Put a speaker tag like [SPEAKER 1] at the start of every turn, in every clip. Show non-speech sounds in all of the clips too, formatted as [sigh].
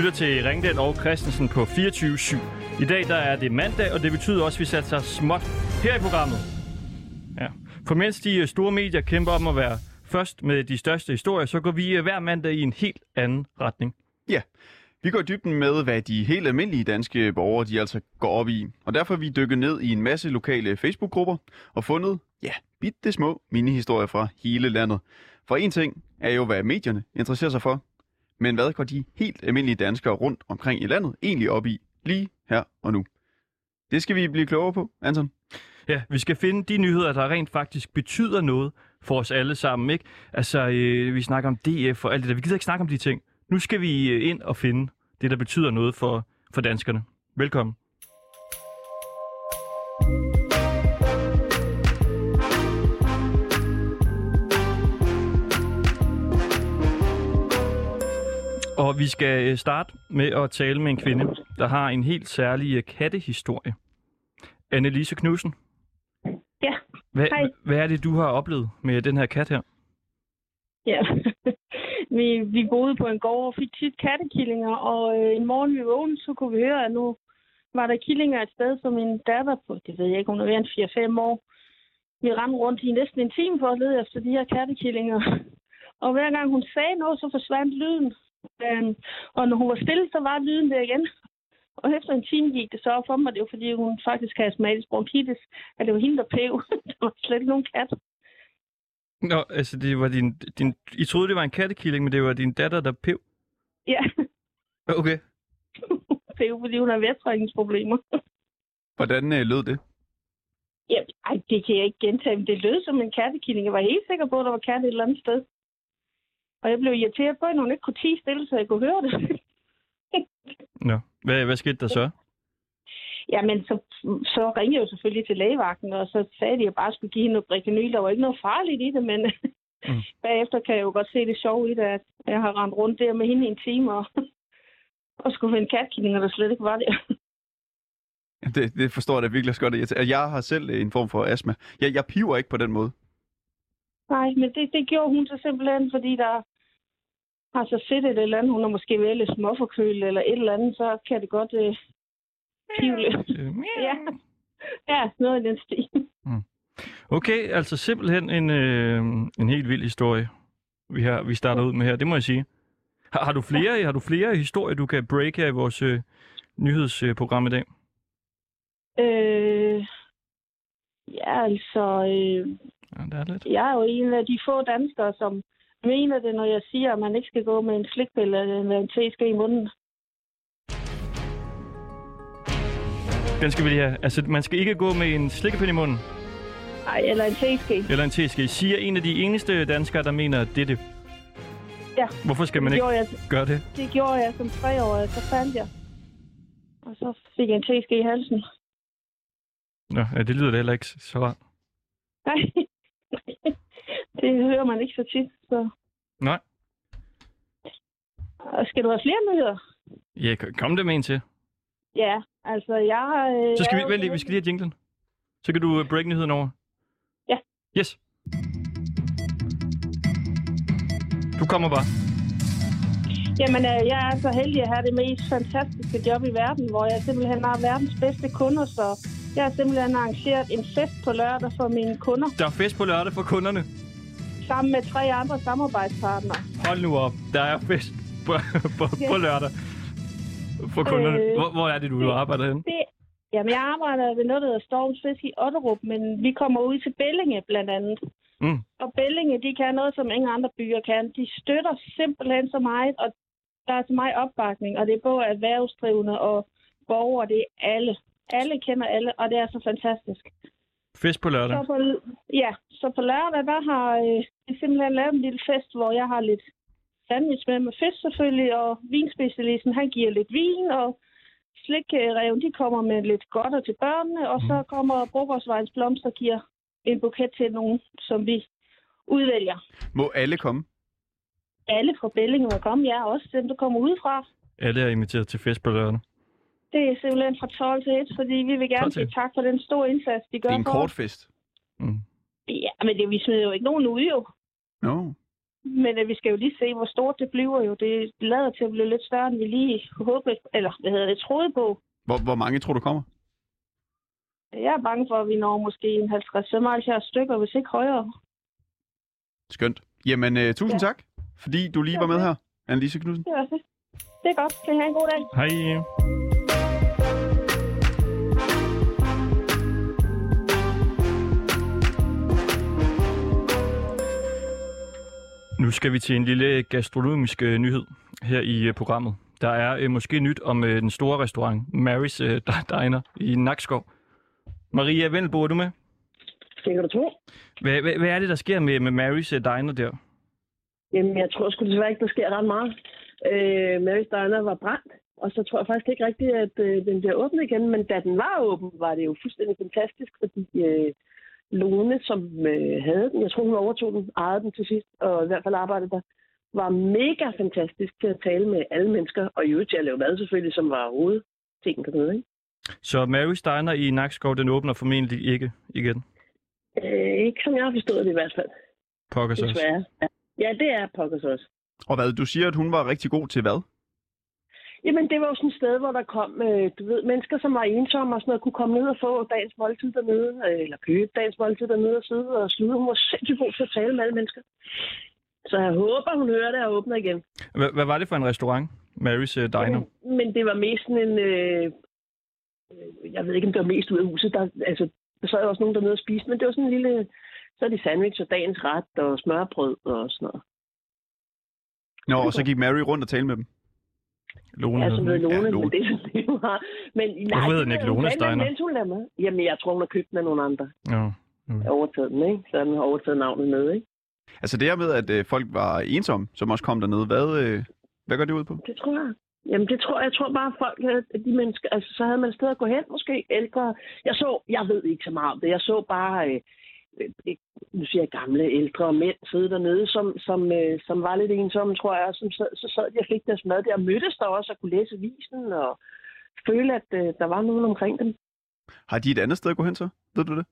[SPEAKER 1] Lytter til Ringdal og Christensen på 24.7. I dag der er det mandag, og det betyder også, at vi satser sig småt her i programmet. Ja. For mens de øh, store medier kæmper om at være først med de største historier, så går vi øh, hver mandag i en helt anden retning.
[SPEAKER 2] Ja, vi går i dybden med, hvad de helt almindelige danske borgere de altså går op i. Og derfor vi dykket ned i en masse lokale Facebook-grupper og fundet, ja, bitte små mini-historier fra hele landet. For en ting er jo, hvad medierne interesserer sig for. Men hvad går de helt almindelige danskere rundt omkring i landet egentlig op i lige her og nu? Det skal vi blive klogere på, Anton.
[SPEAKER 1] Ja, vi skal finde de nyheder, der rent faktisk betyder noget for os alle sammen, ikke? Altså, øh, vi snakker om DF og alt det der. Vi gider ikke snakke om de ting. Nu skal vi øh, ind og finde det, der betyder noget for, for danskerne. Velkommen. Og vi skal øh, starte med at tale med en kvinde, der har en helt særlig øh, kattehistorie. Annelise Knudsen,
[SPEAKER 3] Ja,
[SPEAKER 1] hvad,
[SPEAKER 3] Hej.
[SPEAKER 1] hvad er det, du har oplevet med den her kat her?
[SPEAKER 3] ja. [laughs] vi, vi boede på en gård og fik tit kattekillinger, og øh, en morgen vi vågnede, så kunne vi høre, at nu var der killinger et sted, som min datter på, det ved jeg ikke, hun er ved en 4-5 år. Vi rendte rundt i næsten en time for at lede efter de her kattekillinger. [laughs] Og hver gang hun sagde noget, så forsvandt lyden. Øhm, og når hun var stille, så var lyden der igen. Og efter en time gik det så op for mig, det var fordi hun faktisk havde astmatisk bronkitis, at det var hende, der pev. [laughs] der var slet ikke nogen kat.
[SPEAKER 1] Nå, altså det var din, din... I troede, det var en kattekilling, men det var din datter, der pev?
[SPEAKER 3] Ja,
[SPEAKER 1] Okay. [laughs]
[SPEAKER 3] pev, fordi hun har vejrtrækningsproblemer.
[SPEAKER 2] Hvordan øh, lød det?
[SPEAKER 3] Ja, ej, det kan jeg ikke gentage, men det lød som en kattekilling. Jeg var helt sikker på, at der var kat et eller andet sted. Og jeg blev irriteret på, at hun ikke kunne tige stille, så jeg kunne høre det. [laughs]
[SPEAKER 1] Nå. Hvad, hvad skete der så?
[SPEAKER 3] Jamen, så, så ringede jeg jo selvfølgelig til lægevagten, og så sagde de, at jeg bare skulle give hende noget brikanyl. Der var ikke noget farligt i det, men [laughs]
[SPEAKER 1] Mm.
[SPEAKER 3] bagefter kan jeg jo godt se det sjove i det, at jeg har rendt rundt der med hende i en time og, [laughs] og skulle finde katkillinger, der slet ikke var.
[SPEAKER 2] Ja, Det, det forstår jeg da virkelig også godt. at Jeg, jeg har selv øh, en form for astma. Jeg, jeg piver ikke på den måde.
[SPEAKER 3] Nej, men det, det gjorde hun så simpelthen, fordi der har så fedt et eller andet. Hun er måske været lidt småforkølet eller et eller andet, så kan det godt øh.
[SPEAKER 1] Øh, [laughs]
[SPEAKER 3] Ja. ja, noget i den stil.
[SPEAKER 1] Okay, altså simpelthen en, øh, en helt vild historie, vi, har, vi starter ud med her. Det må jeg sige. Har, har, du, flere, har du flere historier, du kan break her i vores øh, nyhedsprogram i dag?
[SPEAKER 3] Øh, ja, altså, øh,
[SPEAKER 1] Ja, det er lidt.
[SPEAKER 3] jeg er jo en af de få danskere, som mener det, når jeg siger, at man ikke skal gå med en slikpille eller en teske i munden.
[SPEAKER 1] Den skal vi lige have. Altså, man skal ikke gå med en slikkepind i munden,
[SPEAKER 3] Nej, eller en teske.
[SPEAKER 1] eller en teske. Siger en af de eneste danskere, der mener dette.
[SPEAKER 3] Ja.
[SPEAKER 1] Hvorfor skal man
[SPEAKER 3] Det
[SPEAKER 1] ikke
[SPEAKER 3] jeg,
[SPEAKER 1] gøre det?
[SPEAKER 3] det gjorde jeg som treårig, så fandt jeg. Og så fik jeg en teske i halsen.
[SPEAKER 1] Nå, ja, det lyder da heller ikke så rart.
[SPEAKER 3] Nej, det hører man ikke så tit. Så.
[SPEAKER 1] Nej.
[SPEAKER 3] Og skal du have flere nyheder?
[SPEAKER 1] Ja, kom det med en til.
[SPEAKER 3] Ja, altså jeg... Øh,
[SPEAKER 1] Så skal vi, vent lige, vi skal lige have jinglen. Så kan du øh, break nyheden over.
[SPEAKER 3] Ja.
[SPEAKER 1] Yes. Du kommer bare.
[SPEAKER 3] Jamen, øh, jeg er så heldig at have det mest fantastiske job i verden, hvor jeg simpelthen har verdens bedste kunder, så jeg har simpelthen arrangeret en fest på lørdag for mine kunder,
[SPEAKER 1] Der er fest på lørdag for kunderne.
[SPEAKER 3] Sammen med tre andre samarbejdspartnere.
[SPEAKER 1] Hold nu op. Der er fest på, på, på lørdag for kunderne.
[SPEAKER 3] Øh.
[SPEAKER 1] Hvor, hvor er det, du arbejder henne?
[SPEAKER 3] Det, jamen, jeg arbejder ved noget, der hedder Storms Fisk i Otterup, men vi kommer ud til Bellinge blandt andet.
[SPEAKER 1] Mm.
[SPEAKER 3] Og Bellinge, de kan noget, som ingen andre byer kan. De støtter simpelthen så meget, og der er så meget opbakning, og det er både erhvervsdrivende og borgere, det er alle. Alle kender alle, og det er så fantastisk.
[SPEAKER 1] Fest på lørdag.
[SPEAKER 3] Så på, ja, så på lørdag, der har øh, vi simpelthen lavet en lille fest, hvor jeg har lidt sandwich med med fisk selvfølgelig, og vinspecialisten, han giver lidt vin, og slikreven, de kommer med lidt godter til børnene, og så kommer Brogersvejens Blomster og giver en buket til nogen, som vi udvælger.
[SPEAKER 2] Må alle komme?
[SPEAKER 3] Alle fra Bellinge må komme, ja, også dem, der kommer udefra.
[SPEAKER 1] Alle er inviteret til fest på lørdag.
[SPEAKER 3] Det er simpelthen fra 12 til 1, fordi vi vil
[SPEAKER 1] 12
[SPEAKER 3] gerne sige tak for den store indsats, de gør
[SPEAKER 2] Det er en
[SPEAKER 3] for
[SPEAKER 2] kort
[SPEAKER 3] os.
[SPEAKER 2] fest.
[SPEAKER 1] Mm.
[SPEAKER 3] Ja, men det, vi smider jo ikke nogen ud, jo.
[SPEAKER 2] No.
[SPEAKER 3] Men øh, vi skal jo lige se, hvor stort det bliver jo. Det lader til at blive lidt større, end vi lige håbede, eller hvad hedder det, troede på.
[SPEAKER 2] Hvor, hvor mange tror du kommer?
[SPEAKER 3] Jeg er bange for, at vi når måske en 50-75 stykker, hvis ikke højere.
[SPEAKER 2] Skønt. Jamen, øh, tusind
[SPEAKER 3] Ja.
[SPEAKER 2] tak, fordi du lige var med her, Annelise Knudsen.
[SPEAKER 3] Det er det. Det er godt. Kan I have en god dag?
[SPEAKER 1] Hej. Nu skal vi til en lille gastronomisk øh, nyhed her i øh, programmet. Der er øh, måske nyt om øh, den store restaurant Mary's øh, [laughs] Diner i Nakskov. Maria Vendelbo, er du med?
[SPEAKER 4] Det kan du tro.
[SPEAKER 1] Hvad, hvad, hvad er det, der sker med, med Mary's øh, Diner der?
[SPEAKER 4] Jamen, jeg tror sgu desværre ikke, der sker ret meget. Øh, Mary Steiner var brændt, og så tror jeg faktisk ikke rigtigt, at øh, den bliver åbnet igen. Men da den var åben, var det jo fuldstændig fantastisk, fordi øh, Lone, som øh, havde den, jeg tror hun overtog den, ejede den til sidst, og i hvert fald arbejdede der, var mega fantastisk til at tale med alle mennesker, og i øvrigt til at lave mad selvfølgelig, som var hovedtingen dernede, ikke?
[SPEAKER 1] Så Mary's Diner i Nakskov, den åbner formentlig ikke igen.
[SPEAKER 4] Øh, ikke som jeg har forstået det i hvert fald,
[SPEAKER 1] Pokkers også.
[SPEAKER 4] Ja, ja det er pokkers også.
[SPEAKER 2] Og hvad, du siger, at hun var rigtig god til hvad?
[SPEAKER 4] Jamen, det var jo sådan et sted, hvor der kom, øh, du ved, mennesker, som var ensomme og sådan noget, kunne komme ned og få dagens måltid dernede, øh, eller købe dagens måltid dernede og sidde og slutte. Hun var sindssygt god til at tale med alle mennesker. Så jeg håber, hun hører det og åbner igen.
[SPEAKER 1] Hvad, hvad var det for en restaurant? Mary's øh, Diner?
[SPEAKER 4] Men, det var mest sådan en, øh, jeg ved ikke, om det var mest ud af huset. Der, altså, der sad også nogen dernede og spiste, men det var sådan en lille, så er det sandwich og dagens ret og smørbrød og sådan noget.
[SPEAKER 2] Nå, og så gik Mary rundt og talte med dem.
[SPEAKER 1] Lone
[SPEAKER 4] Ja,
[SPEAKER 1] hed
[SPEAKER 4] som hedder? Lone,
[SPEAKER 2] Ja, Lone.
[SPEAKER 4] men det er sådan, det hun har. Men, nej,
[SPEAKER 1] hedder den ikke Lone Steiner?
[SPEAKER 4] mens hun lader med. Jamen, jeg tror, hun har købt den af nogle andre.
[SPEAKER 1] Ja.
[SPEAKER 4] Jeg har overtaget den, ikke? Så den har overtaget navnet med, ikke?
[SPEAKER 2] Altså det her med, at øh, folk var ensomme, som også kom dernede, hvad, øh, hvad går det ud på?
[SPEAKER 4] Det tror jeg. Jamen, det tror jeg. Jeg tror bare, at folk, havde- at de mennesker, altså, så havde man et sted at gå hen, måske ældre. Jeg så, jeg ved ikke så meget om det. Jeg så bare, øh, nu siger jeg gamle, ældre mænd sidde dernede, som, som, øh, som var lidt ensomme, tror jeg. Som sad, så sad de og fik deres mad der, og mødtes der også og kunne læse avisen og føle, at øh, der var nogen omkring dem.
[SPEAKER 2] Har de et andet sted at gå hen så? Ved du det?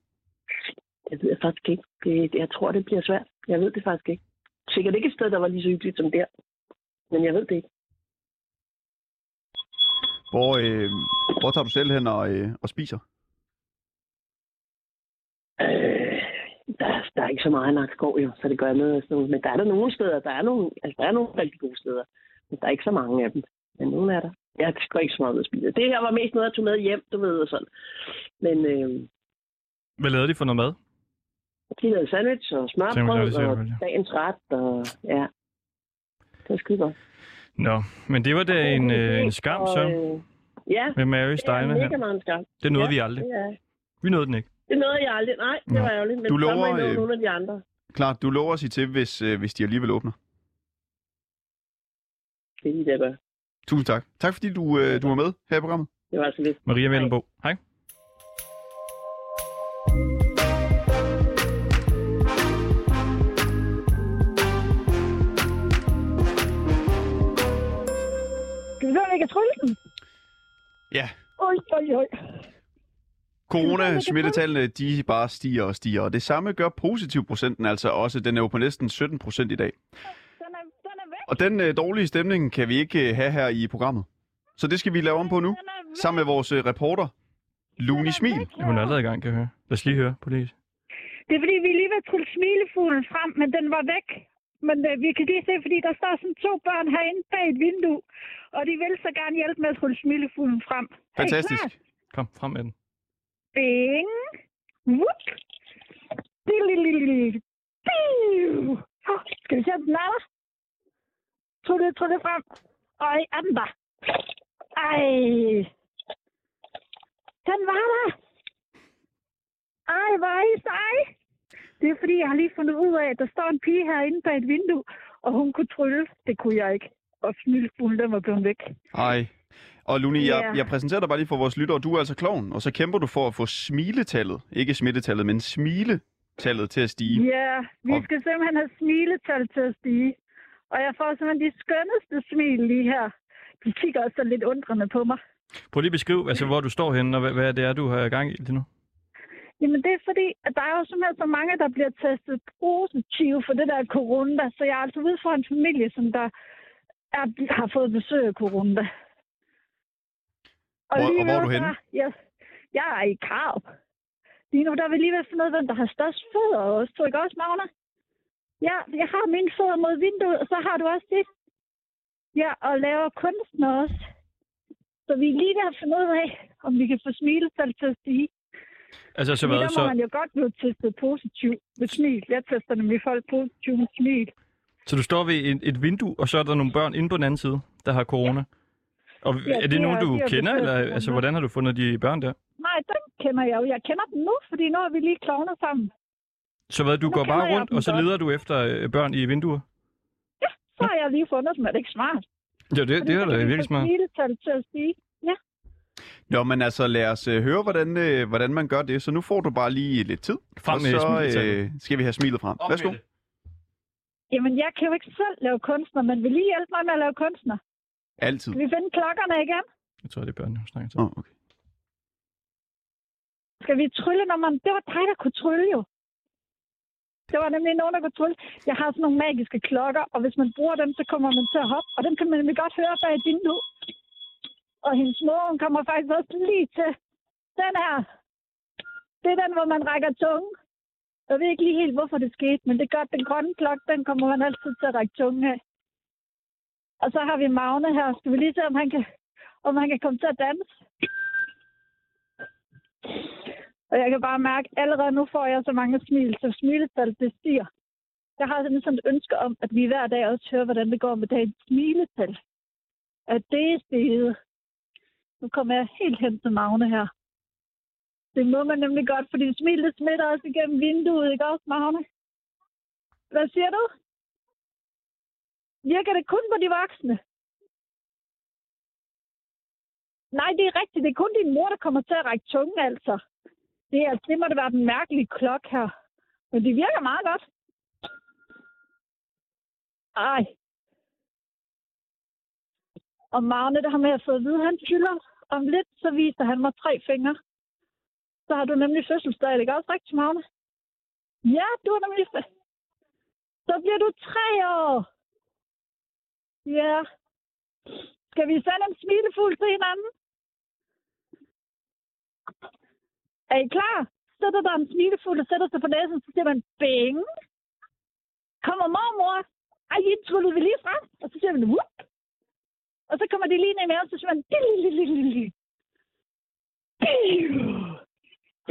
[SPEAKER 4] Jeg ved jeg faktisk ikke. Det, jeg tror, det bliver svært. Jeg ved det faktisk ikke. Sikkert ikke et sted, der var lige så hyggeligt som der. Men jeg ved det ikke.
[SPEAKER 2] Hvor, øh, hvor tager du selv hen og, øh, og spiser?
[SPEAKER 4] Øh, der, er ikke så meget Nakskov, jo, så det gør noget. Sådan noget. Men der er der nogle steder, der er nogle, altså, der er nogle rigtig gode steder. Men der er ikke så mange af dem. Men nogle er der. Jeg går ikke så meget ud at spise. Det her var mest noget, jeg tog med hjem, du ved, og sådan. Men øh,
[SPEAKER 1] Hvad lavede de for noget mad?
[SPEAKER 4] de lavede sandwich og smørbrød
[SPEAKER 1] ja,
[SPEAKER 4] og dagens ret, og ja. Det var skide godt.
[SPEAKER 1] Nå, men det var da en, øh, en skam
[SPEAKER 4] Og,
[SPEAKER 1] så
[SPEAKER 4] øh, Ja,
[SPEAKER 1] med Mary's
[SPEAKER 4] det er mega
[SPEAKER 1] her.
[SPEAKER 4] meget en skam.
[SPEAKER 1] Det nåede
[SPEAKER 4] Ja,
[SPEAKER 1] vi aldrig.
[SPEAKER 4] Er,
[SPEAKER 1] Vi nåede den ikke.
[SPEAKER 4] Det nåede jeg aldrig. Nej, det
[SPEAKER 1] Nå.
[SPEAKER 4] var ærgerligt. Men
[SPEAKER 2] Du
[SPEAKER 4] så må
[SPEAKER 2] lover,
[SPEAKER 4] nå
[SPEAKER 2] øh,
[SPEAKER 4] nogle af de andre.
[SPEAKER 2] Klart, du lover at sige til, hvis, øh, hvis de alligevel åbner.
[SPEAKER 4] Det er de, der gør.
[SPEAKER 2] Tusind tak. Tak fordi du, øh, du var med her i programmet.
[SPEAKER 4] Det var altså lidt.
[SPEAKER 1] Maria Vendelbo. Hej.
[SPEAKER 3] Skal vi høre, om jeg kan trylle den?
[SPEAKER 2] Ja,
[SPEAKER 3] Oj, oj, oj.
[SPEAKER 2] Corona-smittetallene, de bare stiger og stiger, og det samme gør positivprocenten altså også. Den er jo på næsten 17 procent i dag.
[SPEAKER 3] Den er, den er væk.
[SPEAKER 2] Og den øh, dårlige stemning kan vi ikke øh, have her i programmet. Så det skal vi lave om på nu, sammen med vores øh, reporter, Luni Smil.
[SPEAKER 1] Hun er allerede i gang, kan jeg høre. Lad os lige høre på det.
[SPEAKER 5] Det er fordi, vi lige var trylle smilefuglen frem, men den var væk. Men øh, vi kan lige se, fordi der står sådan to børn herinde bag et vindue, og de vil så gerne hjælpe med at trylle smilefuglen frem.
[SPEAKER 2] Fantastisk.
[SPEAKER 1] Kom, frem med den.
[SPEAKER 5] Bing! Whoop! Skal vi se, om den er der? Trylle, det frem. Ej, er den der? Ej! Den var der! Ej, hvor er I! Det er fordi, jeg har lige fundet ud af, at der står en pige herinde bag et vindue, og hun kunne trylle. Det kunne jeg ikke. Og smilefuglen, den var blevet væk.
[SPEAKER 2] Ej. Og Luni, jeg,
[SPEAKER 5] Ja.
[SPEAKER 2] jeg præsenterer dig bare lige for vores lyttere. Du er altså kloven, og så kæmper du for at få smiletallet, ikke smittetallet, men smiletallet til at stige.
[SPEAKER 5] Ja, vi
[SPEAKER 2] Og-
[SPEAKER 5] skal simpelthen have smiletal til at stige. Og jeg får simpelthen de skønneste smil lige her. De kigger også lidt undrende på mig.
[SPEAKER 1] Prøv lige at beskrive, altså, hvor du står henne, og hvad, hvad det er, du har gang i lige nu.
[SPEAKER 5] Jamen det er fordi, at der er jo simpelthen så mange, der bliver testet positive for det der corona. Så jeg er altså ude for en familie, som der er, har fået besøg af corona.
[SPEAKER 2] Hvor- og
[SPEAKER 5] lige
[SPEAKER 2] hvor er du henne?
[SPEAKER 5] der- Jeg, jeg er i Karup. Lige nu, der er vi lige ved at finde ud af, hvem der har størst fødder også. Tror ikke også, Magna? Ja, jeg har mine fødder mod vinduet, og så har du også dit. Ja, og laver kunstner også. Så vi er lige ved at finde ud af, om vi kan få smiletal til at stige.
[SPEAKER 1] Altså, så hvad?
[SPEAKER 5] der må
[SPEAKER 1] Så,
[SPEAKER 5] man jo godt blive testet positiv med smil. Jeg tester nemlig folk positiv med smil.
[SPEAKER 1] så du står ved et, et vindue, og så er der nogle børn inde på den anden side, der har corona? Og
[SPEAKER 5] Ja,
[SPEAKER 1] er det
[SPEAKER 5] de
[SPEAKER 1] nogen,
[SPEAKER 5] er-
[SPEAKER 1] du
[SPEAKER 5] de er
[SPEAKER 1] kender, eller altså, hvordan har du fundet de børn der?
[SPEAKER 5] Nej, den kender jeg jo. Jeg kender dem nu, fordi nu er vi lige klovnet sammen.
[SPEAKER 1] Så hvad, du
[SPEAKER 5] Nu
[SPEAKER 1] går bare rundt,
[SPEAKER 5] dem
[SPEAKER 1] og så
[SPEAKER 5] godt.
[SPEAKER 1] leder du efter øh, børn i vinduer?
[SPEAKER 5] Så har jeg lige fundet dem. Er det ikke smart?
[SPEAKER 1] Ja, det, det er da virkelig smart.
[SPEAKER 5] Smiletal til at sige. Ja.
[SPEAKER 2] Nå, men altså lad os øh, høre, hvordan, øh, hvordan man gør det. Så nu får du bare lige lidt tid.
[SPEAKER 1] Frem
[SPEAKER 2] og så øh, skal vi have smilet frem. Værsgo.
[SPEAKER 5] Jamen, jeg kan jo ikke selv lave kunstner, men vil I hjælpe mig med at lave kunstner?
[SPEAKER 2] Altid.
[SPEAKER 5] Skal vi finde klokkerne igen?
[SPEAKER 1] Jeg tror, det er børn, hun snakker til.
[SPEAKER 2] Åh, oh, okay.
[SPEAKER 5] Skal vi trylle, når man... Det var dig, der kunne trylle jo. Det var nemlig nogen, der kunne trylle. Jeg har sådan nogle magiske klokker, og hvis man bruger dem, så kommer man til at hoppe. Og dem kan man nemlig godt høre bag et vindue. Og hendes mor, hun kommer faktisk også lige til den her. Det er den, hvor man rækker tungen. Jeg ved ikke lige helt, hvorfor det skete, men det er godt. Den grønne klokke, den kommer man altid til at række tungen af. Og så har vi Magne her. Skal vi lige se, om han kan, om han kan komme til at danse? Og jeg kan bare mærke, at allerede nu får jeg så mange smil, så smiletal det stiger. Jeg har sådan sådan et ønske om, at vi hver dag også hører, hvordan det går med dagens smiletal. At det er steget. Nu kommer jeg helt hen til Magne her. Det må man nemlig godt, fordi smilet smitter også igennem vinduet, ikke også, Magne? Hvad siger du? Virker det kun på de voksne? Nej, det er rigtigt. Det er kun din mor, der kommer til at række tunge, altså. Det, er, det må det være den mærkelige klok her. Men det virker meget godt. Ej. Og Magne, der har med at få at vide, han fylder om lidt, så viser han mig tre fingre. Så har du nemlig fødselsdag, ikke også rigtigt, Magne? Ja, du har nemlig... Så bliver du tre år. Ja. Skal vi sende en smilefugl til hinanden? Er I klar? Sætter der en smilefugl og sætter sig på næsen, så siger man bing. Kommer mormor. Ej, I tryllede vi lige frem. Og så siger man whoop. Og så kommer de lige ned i maven, så siger man dililililili.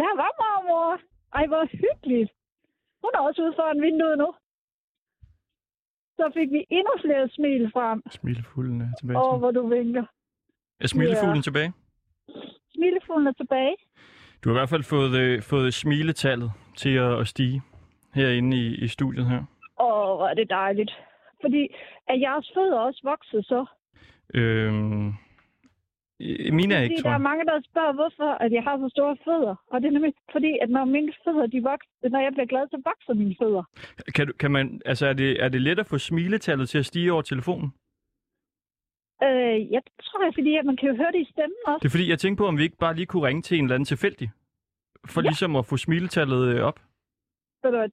[SPEAKER 5] Der var mormor. Ej, hvor hyggeligt. Hun er også ude foran vinduet nu. Så fik vi endnu flere smil frem.
[SPEAKER 1] Smilefuglen er tilbage.
[SPEAKER 5] Åh, hvor du vinker.
[SPEAKER 1] Er smilefuglen
[SPEAKER 5] Ja.
[SPEAKER 1] tilbage?
[SPEAKER 5] Smilefuglen er tilbage.
[SPEAKER 1] Du har i hvert fald fået, øh, fået smiletallet til at, at stige herinde i, i studiet her.
[SPEAKER 5] Åh, hvor er det dejligt. Fordi er jeres fødder også vokset så?
[SPEAKER 1] Øhm, øh, mine er ikke,
[SPEAKER 5] fordi
[SPEAKER 1] tror
[SPEAKER 5] der er mange, der spørger, hvorfor at jeg har så store fødder. Og det er nemlig fordi, at når mine fødder, de vokser, når jeg bliver glad, så vokser mine fødder.
[SPEAKER 1] Kan, du- kan man, altså, er det, er det let at få smiletallet til at stige over telefonen?
[SPEAKER 5] Øh, jeg tror jeg, fordi at man kan jo høre det i stemmen også.
[SPEAKER 1] Det er fordi, jeg tænkte på, om vi ikke bare lige kunne ringe til en eller anden tilfældig. For
[SPEAKER 5] Ja.
[SPEAKER 1] ligesom at få smiletallet øh, op.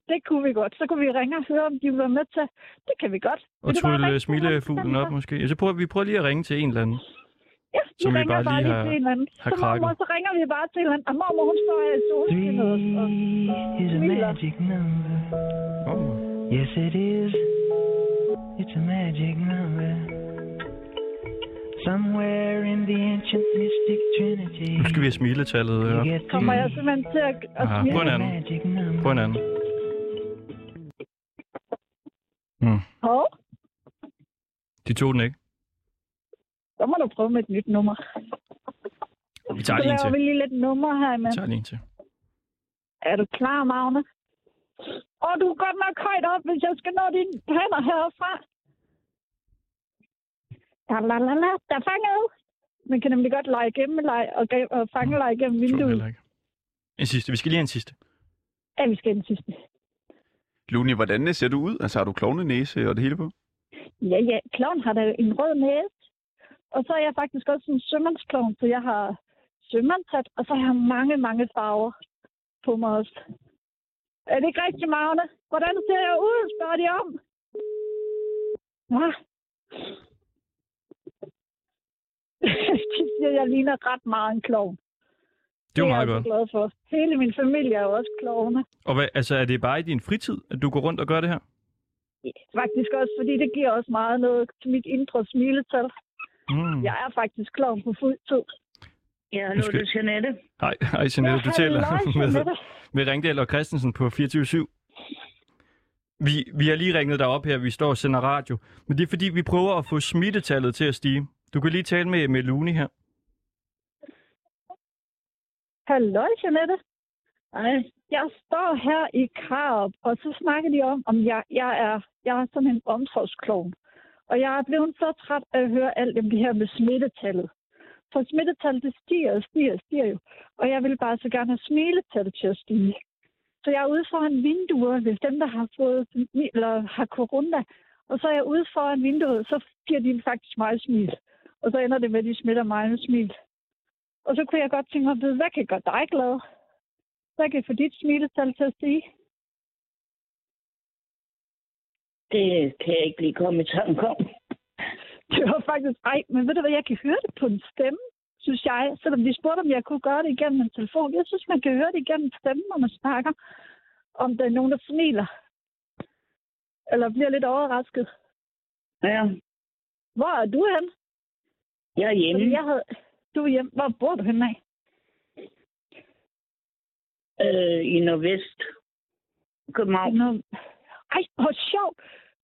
[SPEAKER 5] Det kunne vi godt. Så kunne vi ringe og høre, om de vil være med til. Det kan vi godt.
[SPEAKER 1] Og trylle smilefuglen op måske. Ja, Så prøver vi prøver lige at ringe til en eller anden.
[SPEAKER 5] Ja, vi
[SPEAKER 1] Som vi
[SPEAKER 5] ringer
[SPEAKER 1] bare
[SPEAKER 5] bare,
[SPEAKER 1] lige
[SPEAKER 5] lige
[SPEAKER 1] har-
[SPEAKER 5] til en eller anden.
[SPEAKER 1] har
[SPEAKER 5] så, mormor, så ringer vi bare til en eller anden. Og mormor, hun står her i solskinnet og, og
[SPEAKER 6] a
[SPEAKER 5] smiler.
[SPEAKER 6] magic number.
[SPEAKER 1] Oh.
[SPEAKER 6] Yes, it is. It's a magic number. Somewhere in the ancient mystic trinity.
[SPEAKER 1] Nu skal vi have smiletallet
[SPEAKER 6] get
[SPEAKER 5] kommer jeg simpelthen til at, at
[SPEAKER 1] Ah,
[SPEAKER 5] smile.
[SPEAKER 1] på en anden.
[SPEAKER 6] magic number.
[SPEAKER 1] På en anden.
[SPEAKER 5] Hov,
[SPEAKER 1] De tog den ikke.
[SPEAKER 5] Så må du prøve med et nyt nummer.
[SPEAKER 1] Vi tager
[SPEAKER 5] Så
[SPEAKER 1] lige en
[SPEAKER 5] laver
[SPEAKER 1] til.
[SPEAKER 5] vi lige lidt nummer her
[SPEAKER 1] Vi
[SPEAKER 5] imens.
[SPEAKER 1] tager lige en til.
[SPEAKER 5] Er du klar, Magne? Og du er godt nok højt op, hvis jeg skal nå dine hænder herfra. La, la, la, la. Der er fanget. Man kan nemlig godt lege igennem leg og, og fange leg igennem
[SPEAKER 1] Tog den
[SPEAKER 5] vinduet.
[SPEAKER 1] En sidste. Vi skal lige have en sidste.
[SPEAKER 5] Ja, vi skal den sidste.
[SPEAKER 2] Luni, hvordan ser du ud? Altså har du klovnenæse og det hele på?
[SPEAKER 5] Ja, ja. Kloven har da en rød næse. Og så er jeg faktisk også en sømandsklovn, så jeg har sømandshat, og så har jeg mange, mange farver. på mig også. Er det ikke rigtigt, Magne? Hvordan ser jeg ud, spørger de om. Hvad? [laughs] de siger, jeg ligner ret meget en klovn.
[SPEAKER 1] Det er
[SPEAKER 5] jeg
[SPEAKER 1] meget
[SPEAKER 5] altså
[SPEAKER 1] godt.
[SPEAKER 5] glad for. Hele min familie er jo også klovne.
[SPEAKER 1] Og hvad, altså, er det bare i din fritid, at du går rundt og gør det her?
[SPEAKER 5] Faktisk også, fordi det giver også meget noget til mit indre smiletal.
[SPEAKER 1] Mm.
[SPEAKER 5] Jeg er faktisk klovn på fuld tid.
[SPEAKER 7] Ja, er
[SPEAKER 1] skal-
[SPEAKER 7] det Jeanette.
[SPEAKER 1] Hej, hej Jeanette. Du taler [laughs] med, med Ringdal og Christensen på 24 vi, vi har lige ringet dig op her, vi står og sender radio. Men det er fordi, vi prøver at få smittetallet til at stige. Du kan lige tale med, med Luni her.
[SPEAKER 5] Halløj, Jeanette. Ej, jeg står her i Karup, og så snakker de om, om jeg, jeg, er, jeg er sådan en omsorgsklovn. Og jeg er blevet så træt af at høre alt om det her med smittetallet. For smittetallet det stiger og stiger og stiger jo. Og jeg vil bare så gerne have smiletallet til at stige. Så jeg er ude foran vinduer, hvis dem, der har fået eller har corona. Og så er jeg ude foran vinduet, så giver de faktisk mig smil. Og så ender det med, at de smitter mig med smil. Og så kunne jeg godt tænke mig at vide, hvad kan gøre dig glad? Hvad kan få dit smiletal til at stige?
[SPEAKER 7] Det kan jeg ikke lige komme i tanke om. [laughs]
[SPEAKER 5] Det var faktisk, ej, men ved du hvad, jeg kan høre det på en stemme, synes jeg. Selvom de spurgte, om jeg kunne gøre det igennem en telefon. Jeg synes, man kan høre det igennem stemmen, når man snakker. Om der er nogen, der smiler. Eller bliver lidt overrasket.
[SPEAKER 7] Ja,
[SPEAKER 5] Hvor er du hen?
[SPEAKER 7] jeg er hjemme.
[SPEAKER 5] Fordi jeg havde... Du er hjemme. Hvor bor du henne af?
[SPEAKER 7] Øh, I Nordvest. København.
[SPEAKER 5] Nå, Ej, hvor sjovt.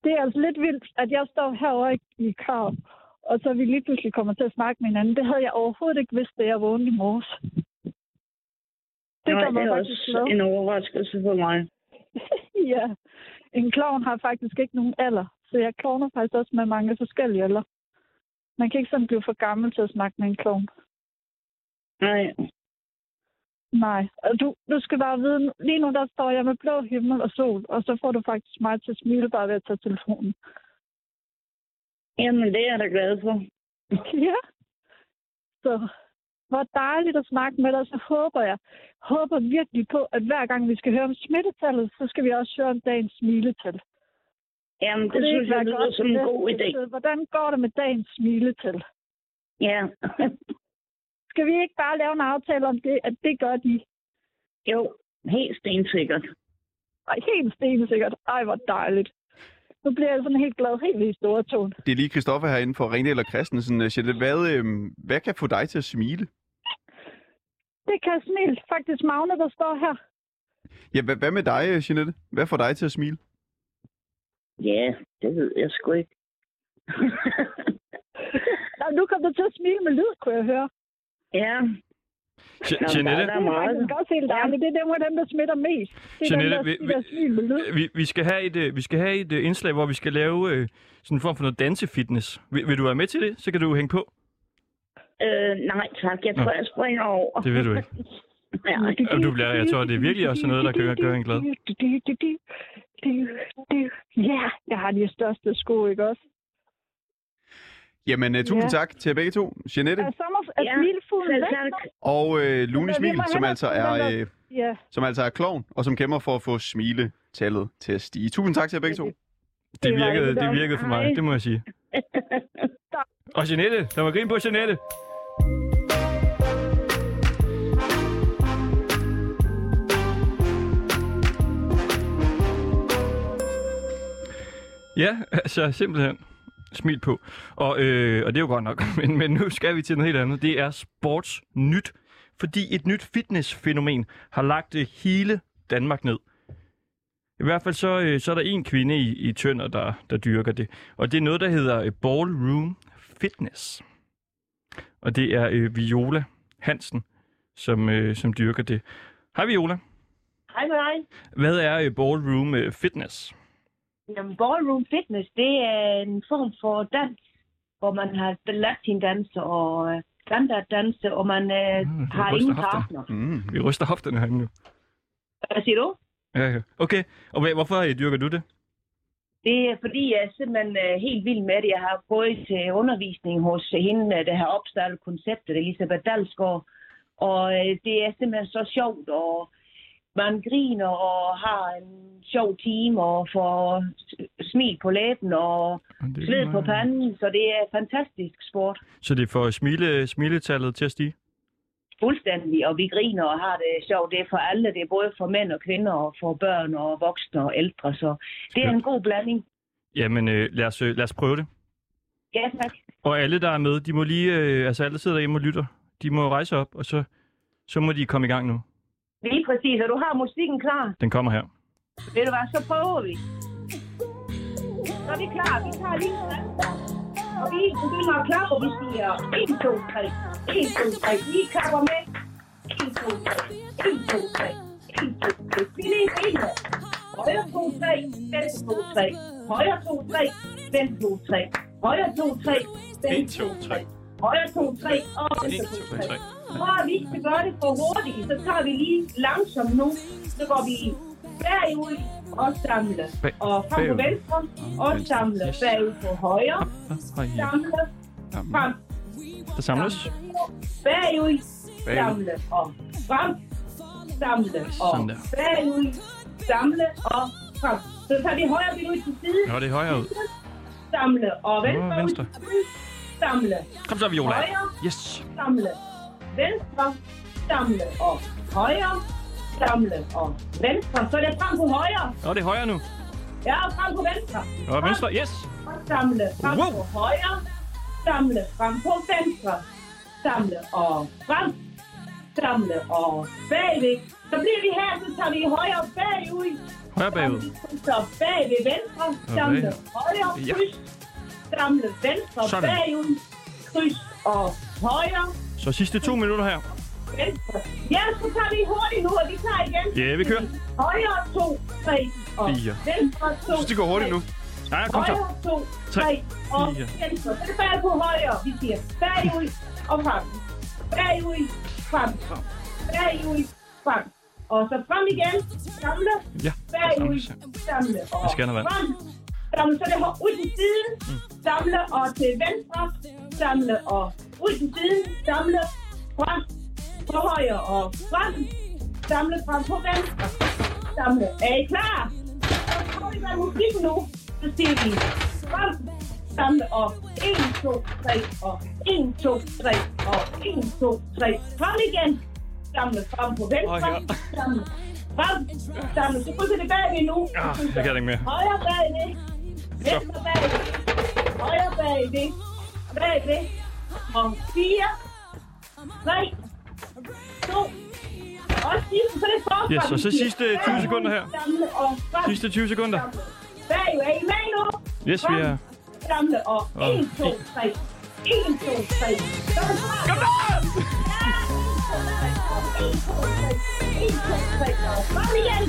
[SPEAKER 5] Det er altså lidt vildt, at jeg står herovre i- Krav, og så vi lige pludselig kommer til at snakke med hinanden. Det havde jeg overhovedet ikke vidst, da jeg vågnede i morges. Det
[SPEAKER 7] Nej, det er også
[SPEAKER 5] glad.
[SPEAKER 7] en overraskelse for mig. [laughs]
[SPEAKER 5] ja, en klovn har faktisk ikke nogen alder, så jeg klovner faktisk også med mange forskellige alder. Man kan ikke sådan blive for gammel til at snakke med en klovn.
[SPEAKER 7] Nej,
[SPEAKER 5] Nej, og du, du skal bare vide, lige nu der står jeg med blå himmel og sol, og så får du faktisk mig til at smile bare ved at tage telefonen.
[SPEAKER 7] jamen det er jeg da glad for. [laughs]
[SPEAKER 5] Ja. Så hvor dejligt at snakke med dig, så håber jeg, håber virkelig på, at hver gang vi skal høre om smittetallet, så skal vi også høre om dagens smiletal.
[SPEAKER 7] Jamen, det
[SPEAKER 5] Kunne
[SPEAKER 7] synes jeg lyder
[SPEAKER 5] godt
[SPEAKER 7] som en god idé.
[SPEAKER 5] Hvordan går det med dagens smiletal?
[SPEAKER 7] Ja. [laughs]
[SPEAKER 5] Skal vi ikke bare lave en aftale om det, at det gør de?
[SPEAKER 7] jo, helt stensikkert.
[SPEAKER 5] Ej, helt stensikkert. Ej, hvor dejligt. Nu bliver jeg sådan helt glad, helt i store tone.
[SPEAKER 2] Det er lige Christoffer herinde for Ringdal og Christensen. Jeanette, hvad, øh, hvad kan få dig til at smile?
[SPEAKER 5] Det kan jeg smile. Faktisk Magne, der står her.
[SPEAKER 2] Ja, hvad, hvad med dig, øh, Jeanette? Hvad får dig til at smile?
[SPEAKER 7] Ja, det ved jeg sgu ikke. [laughs]
[SPEAKER 5] Nå, nu kom du til at smile med lyd, kunne jeg høre.
[SPEAKER 7] Ja,
[SPEAKER 1] Je-
[SPEAKER 7] Nå,
[SPEAKER 1] Jeanette,
[SPEAKER 7] der er
[SPEAKER 5] Det er
[SPEAKER 7] meget.
[SPEAKER 5] faktisk også helt dejligt. Det er dem, dem der smitter mest. Det er
[SPEAKER 1] Jeanette,
[SPEAKER 5] dem, der,
[SPEAKER 1] vi-
[SPEAKER 5] der smil
[SPEAKER 1] vi, vi skal have et, øh, vi skal have et øh, indslag, hvor vi skal lave øh, sådan en form for noget dansefitness. Vil, vil du være med til det? Så kan du hænge på.
[SPEAKER 7] øh, nej tak, jeg tror, jeg springer over.
[SPEAKER 1] Det ved du ikke. [laughs]
[SPEAKER 7] Ja,
[SPEAKER 1] Jamen, du bliver- jeg tror, det er virkelig også noget, der kan gøre en glad.
[SPEAKER 5] Ja, jeg har de største sko, ikke også?
[SPEAKER 2] Jamen, uh, tusind
[SPEAKER 5] Ja.
[SPEAKER 2] tak til jer begge to. Jeanette
[SPEAKER 5] sommer,
[SPEAKER 7] Ja,
[SPEAKER 5] nu?
[SPEAKER 2] og øh,
[SPEAKER 5] vi
[SPEAKER 2] Smil, som altså er... Øh,
[SPEAKER 5] Ja,
[SPEAKER 2] som altså er klovn, og som kæmper for at få smiletallet til at stige. Tusind tak til jer begge to.
[SPEAKER 1] Det virkede,
[SPEAKER 5] det
[SPEAKER 1] virkede for mig, det må jeg sige. [laughs] Og Jeanette, der var grin på Jeanette. Ja, altså simpelthen smil på. Og, øh, og det er jo godt nok, [laughs] men, men nu skal vi til noget helt andet. Det er sportsnyt, fordi et nyt fitnessfænomen har lagt øh, hele Danmark ned. I hvert fald så, øh, så er der en kvinde i, i Tønder, der, der dyrker det. Og det er noget, der hedder øh, Ballroom Fitness. Og det er øh, Viola Hansen, som, øh, som dyrker det. Hej Viola.
[SPEAKER 8] Hej med dig.
[SPEAKER 1] Hvad er øh, Ballroom øh, Fitness?
[SPEAKER 8] Jamen, ballroom fitness, det er en form for dans, hvor man har latin-dans og øh, standard-danse, og man øh,
[SPEAKER 1] Mm,
[SPEAKER 8] har ingen
[SPEAKER 1] hofterne.
[SPEAKER 8] partner.
[SPEAKER 2] Mm.
[SPEAKER 1] Vi ryster hofterne herinde nu.
[SPEAKER 8] Hvad siger du?
[SPEAKER 1] Ja, ja. Okay, og hvad, hvorfor øh, dyrker du det?
[SPEAKER 8] Det er fordi, jeg er simpelthen øh, helt vild med det. Jeg har gået til undervisning hos hende, der har opstartet konceptet, Elisabeth Dalsgaard. Og øh, det er simpelthen så sjovt, og man griner og har en sjov time og får smil på læben og sved på panden, så det er fantastisk sport.
[SPEAKER 1] Så det får smile, smiletallet til at stige?
[SPEAKER 8] Fuldstændig, og vi griner og har det sjovt. Det er for alle, det er både for mænd og kvinder og for børn og voksne og ældre, så det er en god blanding.
[SPEAKER 1] Jamen, øh, lad, os, øh, lad os prøve det.
[SPEAKER 8] Ja, tak.
[SPEAKER 1] Og alle, der er med, de må lige... Øh, altså, alle sidder derhjemme og lytter. De må rejse op, og så, så må de komme i gang nu.
[SPEAKER 8] Lige præcis, og du har musikken klar.
[SPEAKER 1] Den kommer her.
[SPEAKER 8] Ved du hvad, så prøver vi. Så er vi klar. Vi tager lige en. Og vi begynder at klappe, og vi siger 1, 2, 3. 1, 2, 3. Vi klapper med. 1, 2, 3. 1, 2, 3. 1, 2, 3. Vi lige benene. Højre 2, 3. Venstre 2, 3. Højre 2, 3. Venstre 2, 3. Højre 2, 3. Venstre 2, 3. Højre 2, 3. Og venstre 2, 3. For at vi skal gøre det for hurtigt, så tager vi lige langsomt nu. Så går vi bagud og samle. Og frem på venstre og samle. Bagud på højre.
[SPEAKER 1] Ja.
[SPEAKER 8] Samle. Frem.
[SPEAKER 1] Der samles.
[SPEAKER 8] Bagud. Samle og frem. Samle og bagud. Samle og frem. Så tager vi højre ben ud til siden.
[SPEAKER 1] Nå, det er højere ud.
[SPEAKER 8] Samle og venstre. Ud
[SPEAKER 1] venstre.
[SPEAKER 8] til. Samle.
[SPEAKER 1] Kom så, Viola.
[SPEAKER 8] Højre.
[SPEAKER 1] Yes.
[SPEAKER 8] samle, venstre, samle og højre, samle og venstre. Så er det frem på højre,
[SPEAKER 1] Nå, det er højere nu.
[SPEAKER 8] ja, og frem på venstre.
[SPEAKER 1] Og venstre, yes.
[SPEAKER 8] Og samle frem
[SPEAKER 1] Wow.
[SPEAKER 8] på højre, samle frem på venstre, samle og frem, samle og bagved. Så bliver vi her, så tager vi højre bagud.
[SPEAKER 1] Højre bagud.
[SPEAKER 8] Så bag ved venstre, samle
[SPEAKER 1] Okay.
[SPEAKER 8] højre,
[SPEAKER 1] Ja.
[SPEAKER 8] kryds, samle venstre,
[SPEAKER 1] Sådan.
[SPEAKER 8] bagud, kryds og højre,
[SPEAKER 1] Så sidste to minutter her.
[SPEAKER 8] Ja, så tager vi hurtigt nu, og vi tager igen.
[SPEAKER 1] Ja, vi kører.
[SPEAKER 8] Højre, to, tre, og
[SPEAKER 1] Fire.
[SPEAKER 8] venstre, to,
[SPEAKER 2] Jeg synes, det går hurtigt nu.
[SPEAKER 1] Nej, kom så.
[SPEAKER 8] Højre, to,
[SPEAKER 1] Tre,
[SPEAKER 8] og
[SPEAKER 1] fire.
[SPEAKER 8] venstre. Så er det bare på højre. Vi siger bagud og frem. Bagud, frem. Bagud, frem. Og så frem igen. Samle.
[SPEAKER 1] Ja,
[SPEAKER 8] Bagud,
[SPEAKER 1] ja.
[SPEAKER 8] samle og
[SPEAKER 1] Jeg skal have noget vand.
[SPEAKER 8] frem. Samle, så det hår- ud til siden. Samle og til venstre. Samle og ud til siden. Samle frem på højre og frem. Samle frem på venstre. Samle. Er I klar? Så får vi med musik nu. Så siger vi frem. Samle og 1, 2, 3 og 1, 2, 3 og 1, 2, 3. Frem igen. Samle frem på venstre.
[SPEAKER 1] Ja.
[SPEAKER 8] Samle frem. Samle. Så krydsser det bagved nu.
[SPEAKER 1] Ah, jeg kan ikke mere.
[SPEAKER 8] Højre bagved. Venstre bagved. Højre bagved. Bagved. Og 4, 3, 2, og sidste, så er det forfra.
[SPEAKER 1] Yes, og så sidste 20 sekunder her. Sidste 20 sekunder.
[SPEAKER 8] Bagved. Er I med nu?
[SPEAKER 1] Yes, vi er.
[SPEAKER 8] Samle og
[SPEAKER 1] Og
[SPEAKER 8] 1, 2, 3. 1, 2, 3. Så er det frem. Kom da! 1, 2, 3. 1, 2, 3. Og frem igen.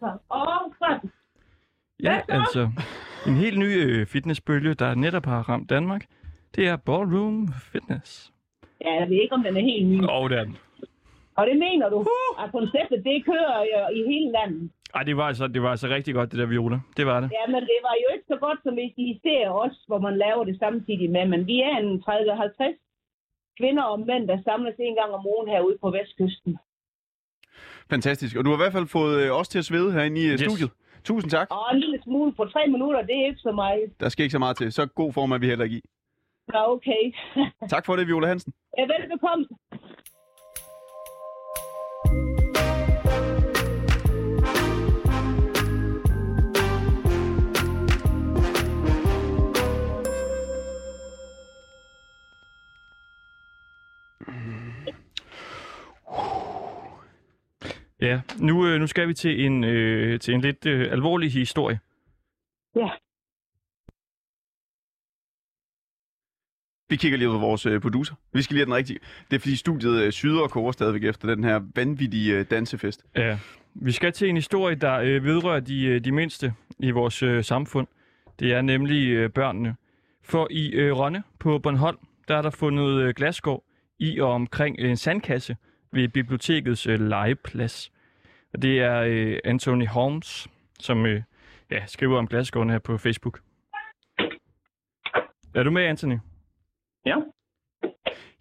[SPEAKER 8] Frem.
[SPEAKER 1] Ja, altså en helt ny øh, fitnessbølge, der netop har ramt Danmark. Det er ballroom fitness.
[SPEAKER 8] Ja, jeg ved ikke, om den er helt ny.
[SPEAKER 1] Og det er den.
[SPEAKER 8] Og det mener du? At konceptet, det kører jo i hele landet.
[SPEAKER 1] Ej, det var, altså, det var altså rigtig godt, det der viola. Det var det.
[SPEAKER 8] Ja, men det var jo ikke så godt, som hvis I ser os, hvor man laver det samtidig med. Men vi er en 30-50 kvinder og mænd, der samles en gang om ugen herude på Vestkysten.
[SPEAKER 2] Fantastisk. Og du har i hvert fald fået øh, os til at svede herinde i yes.
[SPEAKER 1] Yes.
[SPEAKER 2] studiet. Tusind tak.
[SPEAKER 8] Og en lille smule på tre minutter, det er ikke så meget.
[SPEAKER 2] Der skal ikke så meget til. Så god form er vi heller ikke i.
[SPEAKER 8] Nå, okay.
[SPEAKER 2] Tak for det, Viola Hansen.
[SPEAKER 8] ja, velbekomme.
[SPEAKER 1] Ja, nu, øh, nu skal vi til en, øh, til en lidt øh, alvorlig historie.
[SPEAKER 8] Ja.
[SPEAKER 2] Vi kigger lige på vores øh, producer. Vi skal lige have den rigtige. Det er fordi studiet øh, syder og koger stadigvæk efter den her vanvittige øh, dansefest.
[SPEAKER 1] Ja, vi skal til en historie, der øh, vedrører de, øh, de mindste i vores øh, samfund. Det er nemlig øh, børnene. For i øh, Rønne på Bornholm, der er der fundet øh, glasskår i og omkring en sandkasse ved bibliotekets øh, legeplads. Og det er øh, Anthony Holmes, som øh, ja, skriver om glasskårene her på Facebook. Er du med, Anthony?
[SPEAKER 9] Ja.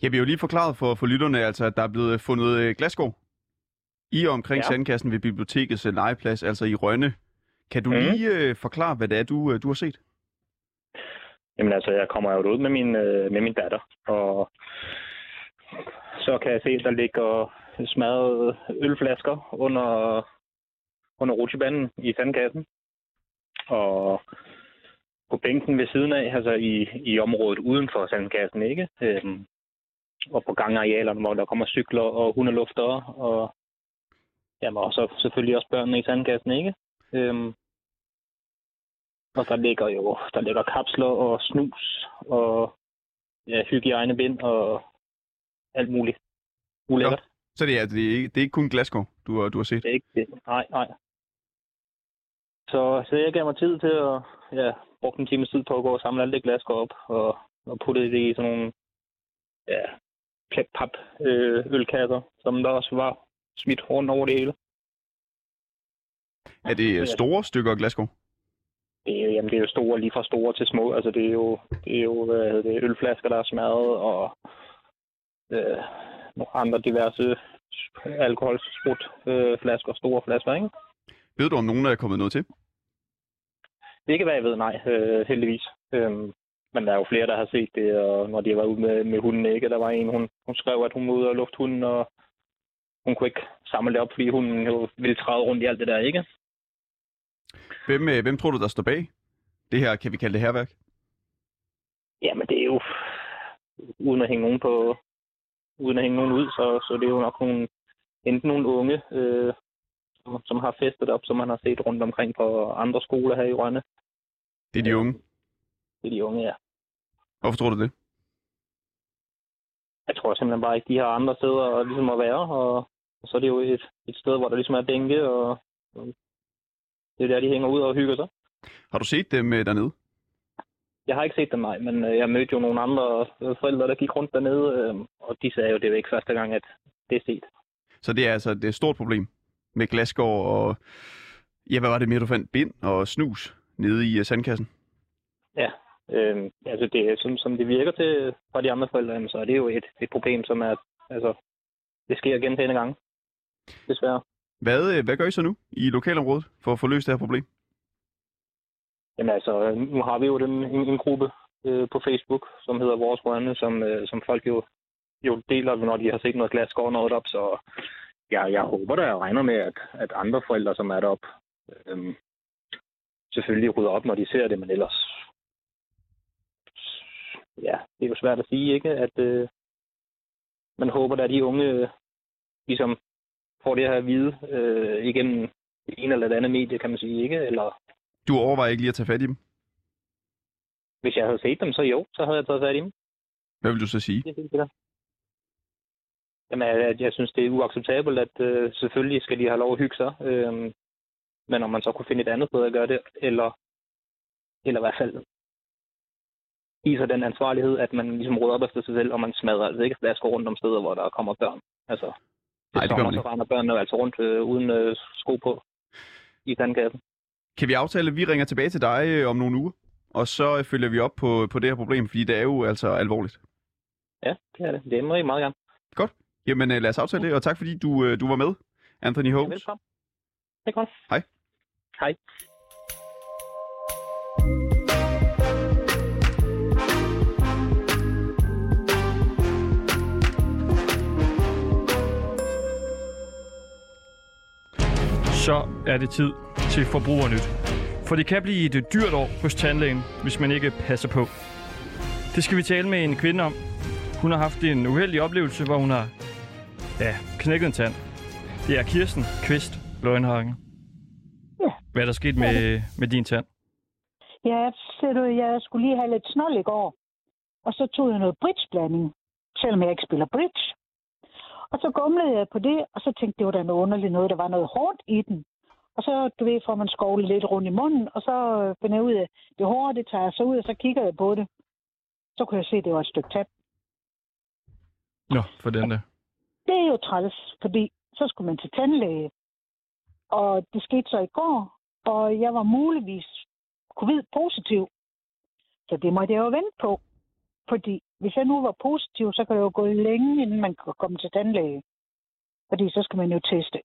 [SPEAKER 2] Jeg vil jo lige forklare for, for lytterne, altså, at der er blevet fundet øh, glasgård i og omkring Ja. sandkassen ved bibliotekets øh, legeplads, altså i Rønne. Kan du
[SPEAKER 9] Mhm.
[SPEAKER 2] lige øh, forklare, hvad det er, du, øh, du har set?
[SPEAKER 9] Jamen altså, jeg kommer jo ud med min, øh, med min datter, og så kan jeg se, at der ligger smadrede ølflasker under, under rutsjebanen i sandkassen. Og på bænken ved siden af, altså i, i området uden for sandkassen, ikke? Øhm, og på gangarealerne, hvor der kommer cykler og hundeluftere, og jamen, og så selvfølgelig også børnene i sandkassen, ikke? Øhm, og der ligger jo der ligger kapsler og snus og ja, hygiejnebind og alt muligt. Ulækkert.
[SPEAKER 2] Så det er, det er, ikke, det er ikke kun glasgård, du, har- du har set?
[SPEAKER 9] Det er ikke det. Nej, nej. Så, så jeg gav mig tid til at ja, bruge en times tid på at gå og samle alt det glas op og, og putte det i sådan nogle ja, plætpap øh, ølkasser, som der også var smidt rundt over det hele.
[SPEAKER 2] Er det store stykker glasgård?
[SPEAKER 9] Det er, jo, jamen, det er jo store, lige fra store til små. Altså, det er jo, det er jo hvad hedder det, ølflasker, der er smadret, og øh, nogle andre diverse alkoholsprut øh, flasker, store flasker, ikke?
[SPEAKER 2] Ved du, om nogen er kommet noget til?
[SPEAKER 9] Det er ikke, hvad jeg ved, nej, øh, heldigvis. Øhm, men der er jo flere, der har set det, og når de været ude med, med hunden, ikke? Der var en, hun, hun skrev, at hun var ude og lufte hunden, og hun kunne ikke samle det op, fordi hun jo ville træde rundt i alt det der, ikke?
[SPEAKER 2] Hvem, øh, hvem tror du, der står bag? Det her, kan vi kalde det herværk?
[SPEAKER 9] Jamen, det er jo, uden at hænge nogen på, uden at hænge nogen ud, så, så det er jo nok nogle, enten nogle unge, øh, som, som har festet op, som man har set rundt omkring på andre skoler her i Rønne.
[SPEAKER 2] Det er de unge.
[SPEAKER 9] Det er de unge, ja.
[SPEAKER 2] Hvorfor tror du det?
[SPEAKER 9] Jeg tror simpelthen bare ikke, de har andre steder ligesom at være, og, og så er det jo et, et sted, hvor der ligesom er bænke, og, og det er der, de hænger ud og hygger sig.
[SPEAKER 2] Har du set dem øh, dernede?
[SPEAKER 9] Jeg har ikke set dem, nej, men øh, jeg mødte jo nogle andre øh, forældre, der gik rundt dernede, øh, og de sagde jo, det er jo ikke første gang, at det er set.
[SPEAKER 2] Så det er altså det er et stort problem med glasgård og... Ja, hvad var det mere, du fandt? Bind og snus nede i øh, sandkassen?
[SPEAKER 9] Ja, øh, altså det, som, som det virker til fra de andre forældre, jamen, så er det jo et, et problem, som er, altså, det sker gentagende gange, desværre.
[SPEAKER 2] Hvad, øh, hvad gør I så nu i lokalområdet for at få løst det her problem?
[SPEAKER 9] Jamen altså, nu har vi jo den, en, en gruppe øh, på Facebook, som hedder Vores Rønne, som, øh, som folk jo, jo deler, når de har set noget glas går noget op, så jeg, jeg håber da, jeg regner med, at, at andre forældre, som er deroppe, øh, selvfølgelig rydder op, når de ser det, men ellers, ja, det er jo svært at sige, ikke? At øh, man håber, at de unge øh, ligesom får det her at vide øh, igennem en eller anden andet medie, kan man sige, ikke? Eller
[SPEAKER 2] du overvejer ikke lige at tage fat i dem?
[SPEAKER 9] hvis jeg havde set dem, så jo, så havde jeg taget fat i dem.
[SPEAKER 2] Hvad vil du så sige?
[SPEAKER 9] Det er. Jamen, jeg, jeg synes, det er uacceptabelt, at øh, selvfølgelig skal de have lov at hygge sig. Øh, men om man så kunne finde et andet sted at gøre det, eller, eller i hvert fald viser den ansvarlighed, at man ligesom råder op efter sig selv, og man smadrer altså ikke flasker rundt om steder, hvor der kommer børn. Altså,
[SPEAKER 2] Nej, det gør man
[SPEAKER 9] så render børnene altså rundt øh, uden øh, sko på i sandkassen.
[SPEAKER 2] Kan vi aftale, at vi ringer tilbage til dig øh, om nogle uger? Og så øh, følger vi op på, på det her problem, fordi det er jo altså alvorligt.
[SPEAKER 9] Ja, det er det. Det må I meget gerne.
[SPEAKER 2] Jamen øh, lad os aftale det, og tak fordi du, du var med, Anthony
[SPEAKER 9] Ja,
[SPEAKER 2] Holmes.
[SPEAKER 9] velkommen. Det er godt.
[SPEAKER 2] Hej.
[SPEAKER 9] Hej.
[SPEAKER 1] Så er det tid til Forbrugernyt. For det kan blive et dyrt år hos tandlægen, hvis man ikke passer på. Det skal vi tale med en kvinde om. Hun har haft en uheldig oplevelse, hvor hun har ja, knækket en tand. Det er Kirsten Kvist Løgnhagen.
[SPEAKER 5] Ja.
[SPEAKER 1] Hvad er der sket med, med din tand?
[SPEAKER 5] Ja, ser du, jeg skulle lige have lidt snold i går. Og så tog jeg noget bridgeblanding, selvom jeg ikke spiller bridge. Og så gumlede jeg på det, og så tænkte jeg, det var da noget underligt noget. Der var noget hårdt i den. Og så, du ved, får man skovlet lidt rundt i munden, og så øh, finder jeg ud af, det hårde, det tager jeg så ud, og så kigger jeg på det. Så kunne jeg se, at det var et stykke tand.
[SPEAKER 1] Nå, for den der.
[SPEAKER 5] Det er jo træls, fordi så skulle man til tandlæge. Og det skete så i går,
[SPEAKER 10] og jeg var muligvis covid-positiv. Så det måtte jeg jo vente på. Fordi hvis jeg nu var positiv, så kan det jo gå længe, inden man kan komme til tandlæge. Fordi så skal man jo teste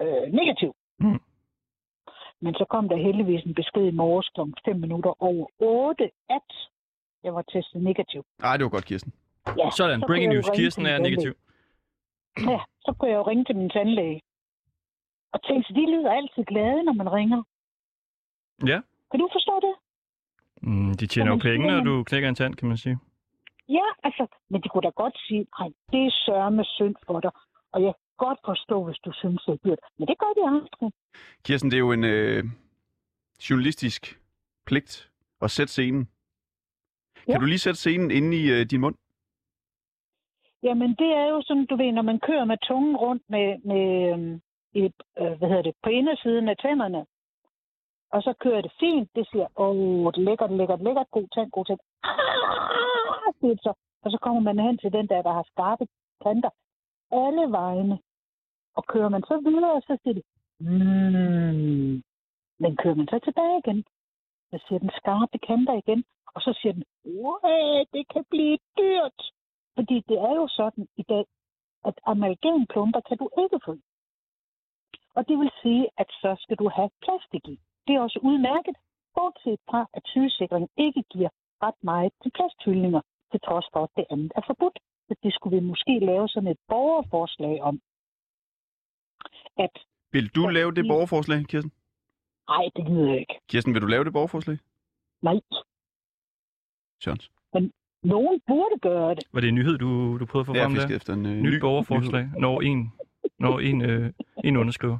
[SPEAKER 10] øh, negativ.
[SPEAKER 1] Mm.
[SPEAKER 10] Men så kom der heldigvis en besked i morges kl. 5 minutter over 8, at jeg var testet negativ.
[SPEAKER 2] Ej, det var godt, Kirsten.
[SPEAKER 10] Ja,
[SPEAKER 1] Sådan,
[SPEAKER 10] så
[SPEAKER 1] breaking news. Kirsten er negativ.
[SPEAKER 10] Ja, så kunne jeg jo ringe til min tandlæge. Og tænke, så de lyder altid glade, når man ringer.
[SPEAKER 1] Ja.
[SPEAKER 10] Kan du forstå det?
[SPEAKER 1] Mm, de tjener jo penge, når du knækker en tand, kan man sige.
[SPEAKER 10] Ja, altså, men de kunne da godt sige, nej, det er sørme synd for dig. Og jeg godt forstå, hvis du synes, det er dyrt. Men det gør de andre.
[SPEAKER 2] Kirsten, det er jo en øh, journalistisk pligt at sætte scenen. Kan
[SPEAKER 10] Ja.
[SPEAKER 2] du lige sætte scenen inde i øh, din mund?
[SPEAKER 10] Jamen, det er jo sådan, du ved, når man kører med tungen rundt med, med øhm, et, øh, hvad hedder det, på indersiden af tænderne, og så kører det fint, det siger, åh, det er lækkert, lækkert, lækkert, god tand, god tand. Ah, så. Og så kommer man hen til den der, der har skarpe kanter alle vegne. Og kører man så videre, så siger de, mm. Men kører man så tilbage igen, så siger den skarpe kanter igen, og så siger den, det kan blive dyrt. Fordi det er jo sådan i dag, at amalgamklumper kan du ikke få. Og det vil sige, at så skal du have plastik i. Det er også udmærket, bortset fra, at sygesikring ikke giver ret meget til plasthyldninger, til trods for, at det andet er forbudt. Så det skulle vi måske lave sådan et borgerforslag om. At,
[SPEAKER 2] Vil du lave det borgerforslag, Kirsten?
[SPEAKER 10] nej, det gider jeg ikke.
[SPEAKER 2] Kirsten, vil du lave det borgerforslag?
[SPEAKER 10] Nej,
[SPEAKER 2] Sjøns.
[SPEAKER 10] nogen burde gøre det.
[SPEAKER 1] Var det en nyhed, du, du prøvede at få frem der?
[SPEAKER 2] efter en
[SPEAKER 1] Nyt
[SPEAKER 2] ny
[SPEAKER 1] borgerforslag, når en, når en, øh, en underskriver.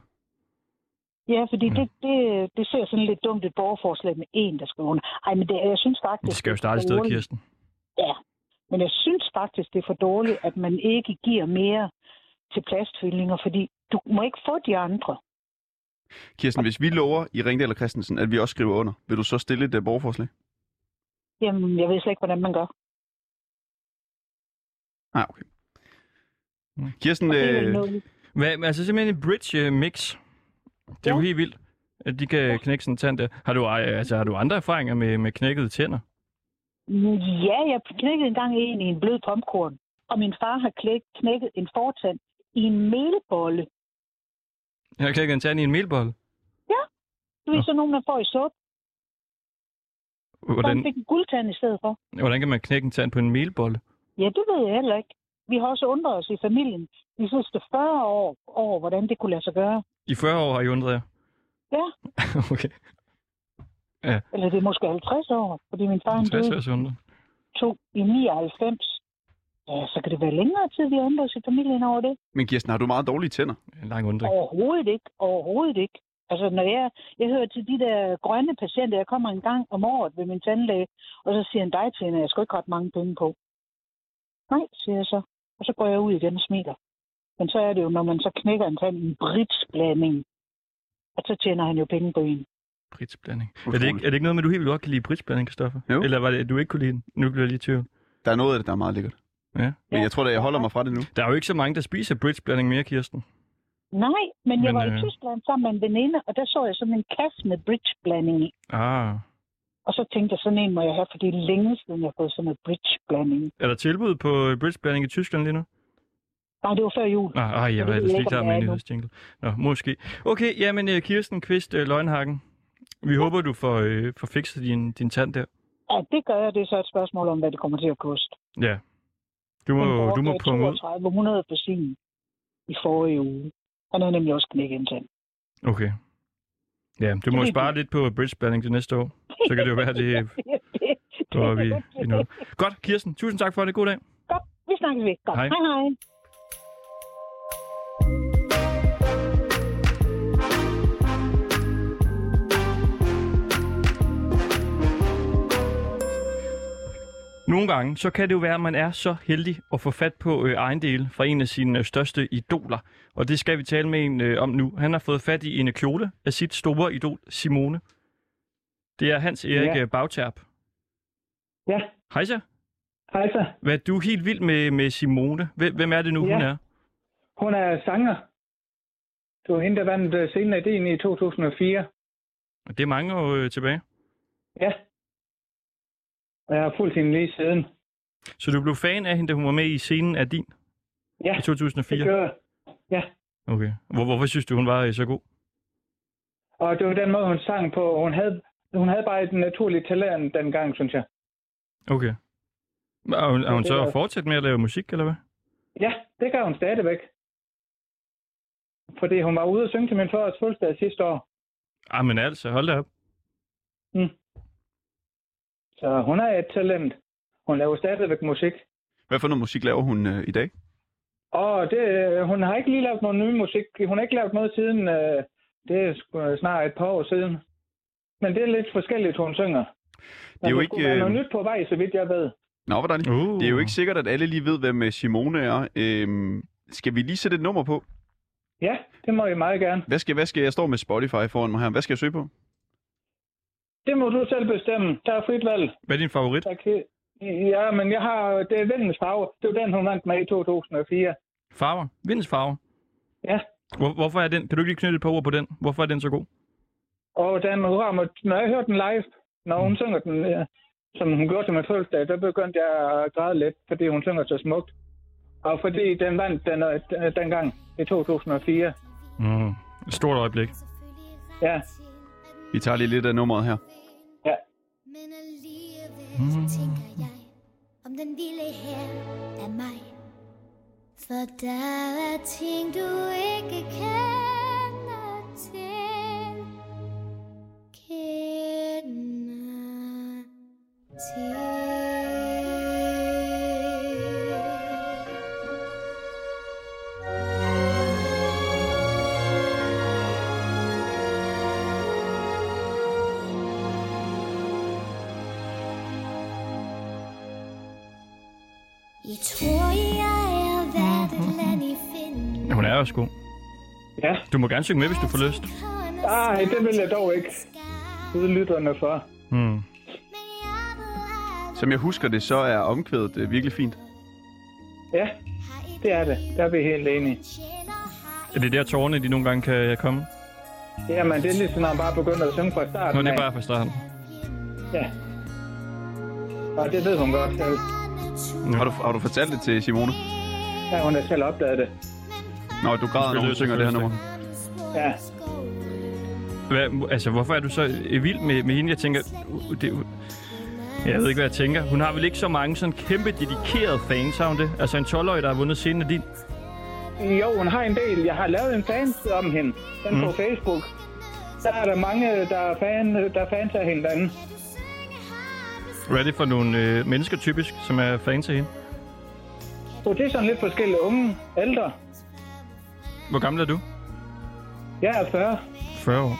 [SPEAKER 10] Ja, fordi
[SPEAKER 1] Ja.
[SPEAKER 10] det, det, det ser sådan lidt dumt et borgerforslag med en, der skal under. Ej, men det, jeg synes faktisk...
[SPEAKER 1] Det skal jo starte et sted. Kirsten.
[SPEAKER 10] Ja, men jeg synes faktisk, det er for dårligt, at man ikke giver mere til plastfyldninger, fordi du må ikke få de andre.
[SPEAKER 2] Kirsten, hvis vi lover i Ringdal og Christensen, at vi også skriver under, vil du så stille et øh, borgerforslag?
[SPEAKER 10] Jamen, jeg ved slet ikke, hvordan man gør.
[SPEAKER 2] Nej, okay.
[SPEAKER 1] Mm.
[SPEAKER 2] Kirsten,
[SPEAKER 10] er vel
[SPEAKER 2] øh.
[SPEAKER 1] Hvad, altså simpelthen en bridge øh, mix. Det er jo
[SPEAKER 10] Ja.
[SPEAKER 1] helt vildt, at de kan knække sådan en tand der. Har du, altså, har du andre erfaringer med, med knækkede tænder?
[SPEAKER 10] Ja, jeg knækkede engang en i en blød popcorn, og min far har knækket en fortand i en melbolle.
[SPEAKER 1] Jeg knækket en tand i en melbolle.
[SPEAKER 10] Du ved,
[SPEAKER 1] Nå.
[SPEAKER 10] sådan nogen, man får i suppe. Så
[SPEAKER 1] Hvordan,
[SPEAKER 10] fik en guldtand i stedet for.
[SPEAKER 1] hvordan kan man knække en tand på en melbolle?
[SPEAKER 10] Ja, det ved jeg heller ikke. Vi har også undret os i familien de sidste 40 år over, hvordan det kunne lade sig gøre.
[SPEAKER 1] I 40 år har I undret jer?
[SPEAKER 10] Ja. [laughs]
[SPEAKER 1] okay.
[SPEAKER 10] Eller det er måske 50 år, fordi min far han
[SPEAKER 1] 60
[SPEAKER 10] døde to i 99. Ja, så kan det være længere tid, vi undrer os i familien over det.
[SPEAKER 2] men Kirsten, har du meget dårlige tænder?
[SPEAKER 1] En lang undring.
[SPEAKER 10] Overhovedet ikke. Overhovedet ikke. Altså, når jeg, jeg hører til de der grønne patienter, jeg kommer en gang om året ved min tandlæge, og så siger han dig til hende, jeg skal ikke ret mange penge på. Nej, siger jeg så. Og så går jeg ud igen og smiler. Men så er det jo, når man så knækker en tand i en britsblanding, at så tjener han jo penge på en.
[SPEAKER 1] Britsblanding. Er det, ikke, er det ikke noget med, du helt godt kan lide britsblanding, Kristoffer? Eller var det, du ikke kunne lide den? Nu bliver jeg lige i tvivl.
[SPEAKER 2] Der er noget af det, der er meget lækkert.
[SPEAKER 1] Ja.
[SPEAKER 2] Men jeg tror da, jeg holder mig fra det nu.
[SPEAKER 1] Der er jo ikke så mange, der spiser britsblanding mere, Kirsten.
[SPEAKER 10] Nej, men jeg
[SPEAKER 1] Men,
[SPEAKER 10] var
[SPEAKER 1] øh,
[SPEAKER 10] i Tyskland sammen med en veninde, og der så jeg sådan en kasse med bridgeblanding i.
[SPEAKER 1] Ah.
[SPEAKER 10] Og så tænkte jeg, sådan en må jeg have, for det er længe siden, jeg har fået sådan en bridgeblanding.
[SPEAKER 1] Er der tilbud på øh, britsblanding i Tyskland lige nu?
[SPEAKER 10] Nej, det var før jul.
[SPEAKER 1] Ah, ej, jeg
[SPEAKER 10] det
[SPEAKER 1] var
[SPEAKER 10] ved
[SPEAKER 1] ellers
[SPEAKER 10] jeg
[SPEAKER 1] lige
[SPEAKER 10] ikke,
[SPEAKER 1] klar
[SPEAKER 10] om
[SPEAKER 1] med
[SPEAKER 10] det
[SPEAKER 1] nyhedsjingle. Nå, måske. Okay, jamen øh, Kirsten Kvist øh, Løgnhagen. Vi håber, du får, øh, får fikset din, din tand der.
[SPEAKER 10] Ja, det gør jeg. Det er så et spørgsmål om, hvad det kommer til at koste.
[SPEAKER 1] Ja. Du må, du må ud.
[SPEAKER 10] 3200 for sin i forrige uge. Han har nemlig også knækket en tand.
[SPEAKER 1] Okay. Ja, du må spare lidt på bridgeblanding til næste år. Så kan det jo være, det [laughs] går vi i noget. Godt, Kirsten. Tusind tak for det. God dag.
[SPEAKER 10] Godt, vi snakkes ved. Godt.
[SPEAKER 1] Hej.
[SPEAKER 10] hej. hej.
[SPEAKER 1] Nogle gange, så kan det jo være, at man er så heldig at få fat på øh, ejendele fra en af sine øh, største idoler. Og det skal vi tale med en øh, om nu. Han har fået fat i en kjole af sit store idol, Simone. Det er Hans Erik
[SPEAKER 11] Ja.
[SPEAKER 1] ja. Bagterp.
[SPEAKER 11] Ja,
[SPEAKER 1] Hej så.
[SPEAKER 11] hej så.
[SPEAKER 1] Hvad du er helt vild med, med Simone. Hvem, hvem er det nu,
[SPEAKER 11] Ja.
[SPEAKER 1] hun er?
[SPEAKER 11] Hun er sanger. Det var hende, der vandt øh, scenen af ideen i 2004.
[SPEAKER 1] Og det er mange år øh, tilbage.
[SPEAKER 11] Ja. Og jeg har fulgt hende lige siden.
[SPEAKER 1] Så du blev fan af hende, da hun var med i scenen af din
[SPEAKER 11] Ja,
[SPEAKER 1] i 2004?
[SPEAKER 11] det gør jeg. Ja.
[SPEAKER 1] Okay. Hvor, hvorfor synes du, hun var øh, så god?
[SPEAKER 11] Og det var den måde, hun sang på. Hun havde, hun havde bare et naturligt talent dengang, synes jeg.
[SPEAKER 1] Okay. Er hun, er hun så fortsat med at lave musik, eller hvad?
[SPEAKER 11] Ja, det gør hun stadigvæk. Fordi hun var ude og synge til min fars fødselsdag sidste år.
[SPEAKER 1] Ah, men altså, hold da op.
[SPEAKER 11] Så hun er et talent. Hun laver stadigvæk musik.
[SPEAKER 2] Hvad for noget musik laver hun øh, i dag?
[SPEAKER 11] Og det, hun har ikke lige lavet noget ny musik. Hun har ikke lavet noget siden, øh, det er sgu snart et par år siden. Men det er lidt forskelligt, hun synger.
[SPEAKER 2] Det er jo ikke,
[SPEAKER 11] være noget
[SPEAKER 2] øh,
[SPEAKER 11] nyt på vej, så vidt jeg ved.
[SPEAKER 2] Nå, hvordan?
[SPEAKER 1] Uh.
[SPEAKER 2] Det er jo ikke sikkert, at alle lige ved, hvem øh, Simone er. Øhm, skal vi lige sætte et nummer på?
[SPEAKER 11] Ja, det må jeg meget gerne.
[SPEAKER 2] Hvad skal, hvad skal jeg står med Spotify foran mig her? Hvad skal jeg søge på?
[SPEAKER 11] Det må du selv bestemme. Der er frit valg.
[SPEAKER 1] Hvad er din favorit?
[SPEAKER 11] Kan... Ja, men jeg har... Det er Vindens Farve. Det var den, hun vandt med i 2004.
[SPEAKER 1] Farver? Vindens farver?
[SPEAKER 11] Ja.
[SPEAKER 1] Hvor, hvorfor er den? Kan du ikke lige knytte et par ord på den? Hvorfor er den så god?
[SPEAKER 11] Og den rammer... Når jeg hørte den live, når hun synger den, ja, som hun gjorde til min fødselsdag, der begyndte jeg at græde lidt, fordi hun synger så smukt. Og fordi den vandt den, øh, dengang i 2004.
[SPEAKER 1] Mm. Et stort øjeblik.
[SPEAKER 11] Ja,
[SPEAKER 2] Vi tager lige lidt af nummeret her.
[SPEAKER 11] ja.
[SPEAKER 12] Men alligevel så tænker jeg, om den ville her af mig. For der er ting, du ikke kender til. Kender til.
[SPEAKER 1] God.
[SPEAKER 11] Ja.
[SPEAKER 1] Du må gerne synge med, hvis du får lyst.
[SPEAKER 11] Ej, det vil jeg dog ikke. Ude lytterne for.
[SPEAKER 1] Mm.
[SPEAKER 2] Som jeg husker det, så er omkvædet øh, virkelig fint.
[SPEAKER 11] Ja, det er det. Der er vi helt enige.
[SPEAKER 1] Er det der tårne, de nogle gange kan komme?
[SPEAKER 11] Jamen, det er ligesom, når man bare begynder at synge fra starten.
[SPEAKER 1] Nå, det er bare fra starten.
[SPEAKER 11] Ja. Og det ved hun godt selv.
[SPEAKER 2] Har du, har du fortalt det til Simone?
[SPEAKER 11] Ja, hun har selv opdaget det.
[SPEAKER 2] Nå, du græder, når hun synger det her nummer.
[SPEAKER 11] Ja.
[SPEAKER 1] Hvad, altså, hvorfor er du så vild med, med hende? Jeg tænker, det, jeg ved ikke, hvad jeg tænker. Hun har vel ikke så mange sådan kæmpe dedikerede fans, har hun det? Altså en 12-årig, der har vundet scenen af din.
[SPEAKER 11] Jo, hun har en del. Jeg har lavet en fans om hende. Den mm. på Facebook. Der er der mange, der er, fan, der er fans af hende derinde.
[SPEAKER 1] Hvad er det for nogle øh, mennesker typisk, som er fans af hende?
[SPEAKER 11] Så det er sådan lidt forskellige unge, ældre.
[SPEAKER 1] Hvor gammel er du?
[SPEAKER 11] Jeg er 40.
[SPEAKER 1] 40 år.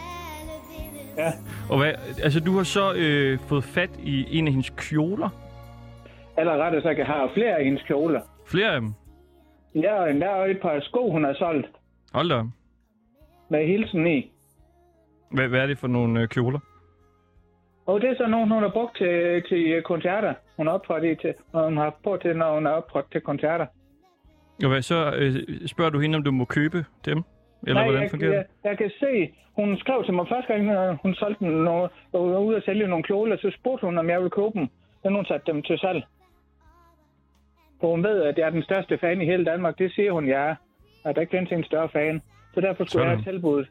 [SPEAKER 11] Ja.
[SPEAKER 1] Og hvad, altså, du har så øh, fået fat i en af hendes kjoler.
[SPEAKER 11] Eller rettere sagt, jeg har flere af hendes kjoler.
[SPEAKER 1] Flere af dem.
[SPEAKER 11] Ja, og der er et par sko, hun har solgt
[SPEAKER 1] Hold da.
[SPEAKER 11] med hilsen i.
[SPEAKER 1] Hvad, hvad er det for nogle øh, kjoler?
[SPEAKER 11] Og det er så nogen, hun har brugt til, til koncerter. Hun har optrådt i til, og hun har på til, når hun har optrådt til koncerter.
[SPEAKER 1] Og hvad så? Øh, spørger du hende, om du må købe dem? Eller
[SPEAKER 11] Nej,
[SPEAKER 1] hvordan
[SPEAKER 11] jeg,
[SPEAKER 1] fungerer
[SPEAKER 11] jeg,
[SPEAKER 1] det?
[SPEAKER 11] jeg kan se, hun skrev til mig første gang, når hun solgte den, og og var ude at sælge nogle kjoler, så spurgte hun, om jeg ville købe dem. Så hun satte dem til salg. For hun ved, at jeg er den største fan i hele Danmark. Det siger hun, jeg er. At der ikke findes en større fan. Så derfor skulle jeg
[SPEAKER 1] Sådan.
[SPEAKER 11] have tilbuddet.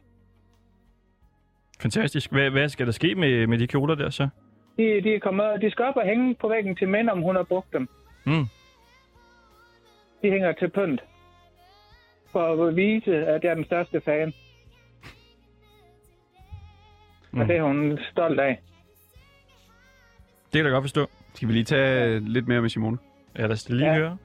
[SPEAKER 1] Fantastisk. Hvad, hvad skal der ske med, med de kjoler der så?
[SPEAKER 11] De, de, er kommet, de skal op og hænge på væggen til mænd, om hun har brugt dem.
[SPEAKER 1] Mm.
[SPEAKER 11] De hænger til pynt. For at vise, at jeg er den største fan.
[SPEAKER 1] Mm.
[SPEAKER 11] Og det er hun stolt af.
[SPEAKER 1] Det kan jeg da godt forstå.
[SPEAKER 2] Skal vi lige tage lidt mere med Simone?
[SPEAKER 1] Ja, lad os lige
[SPEAKER 11] Ja.
[SPEAKER 1] høre.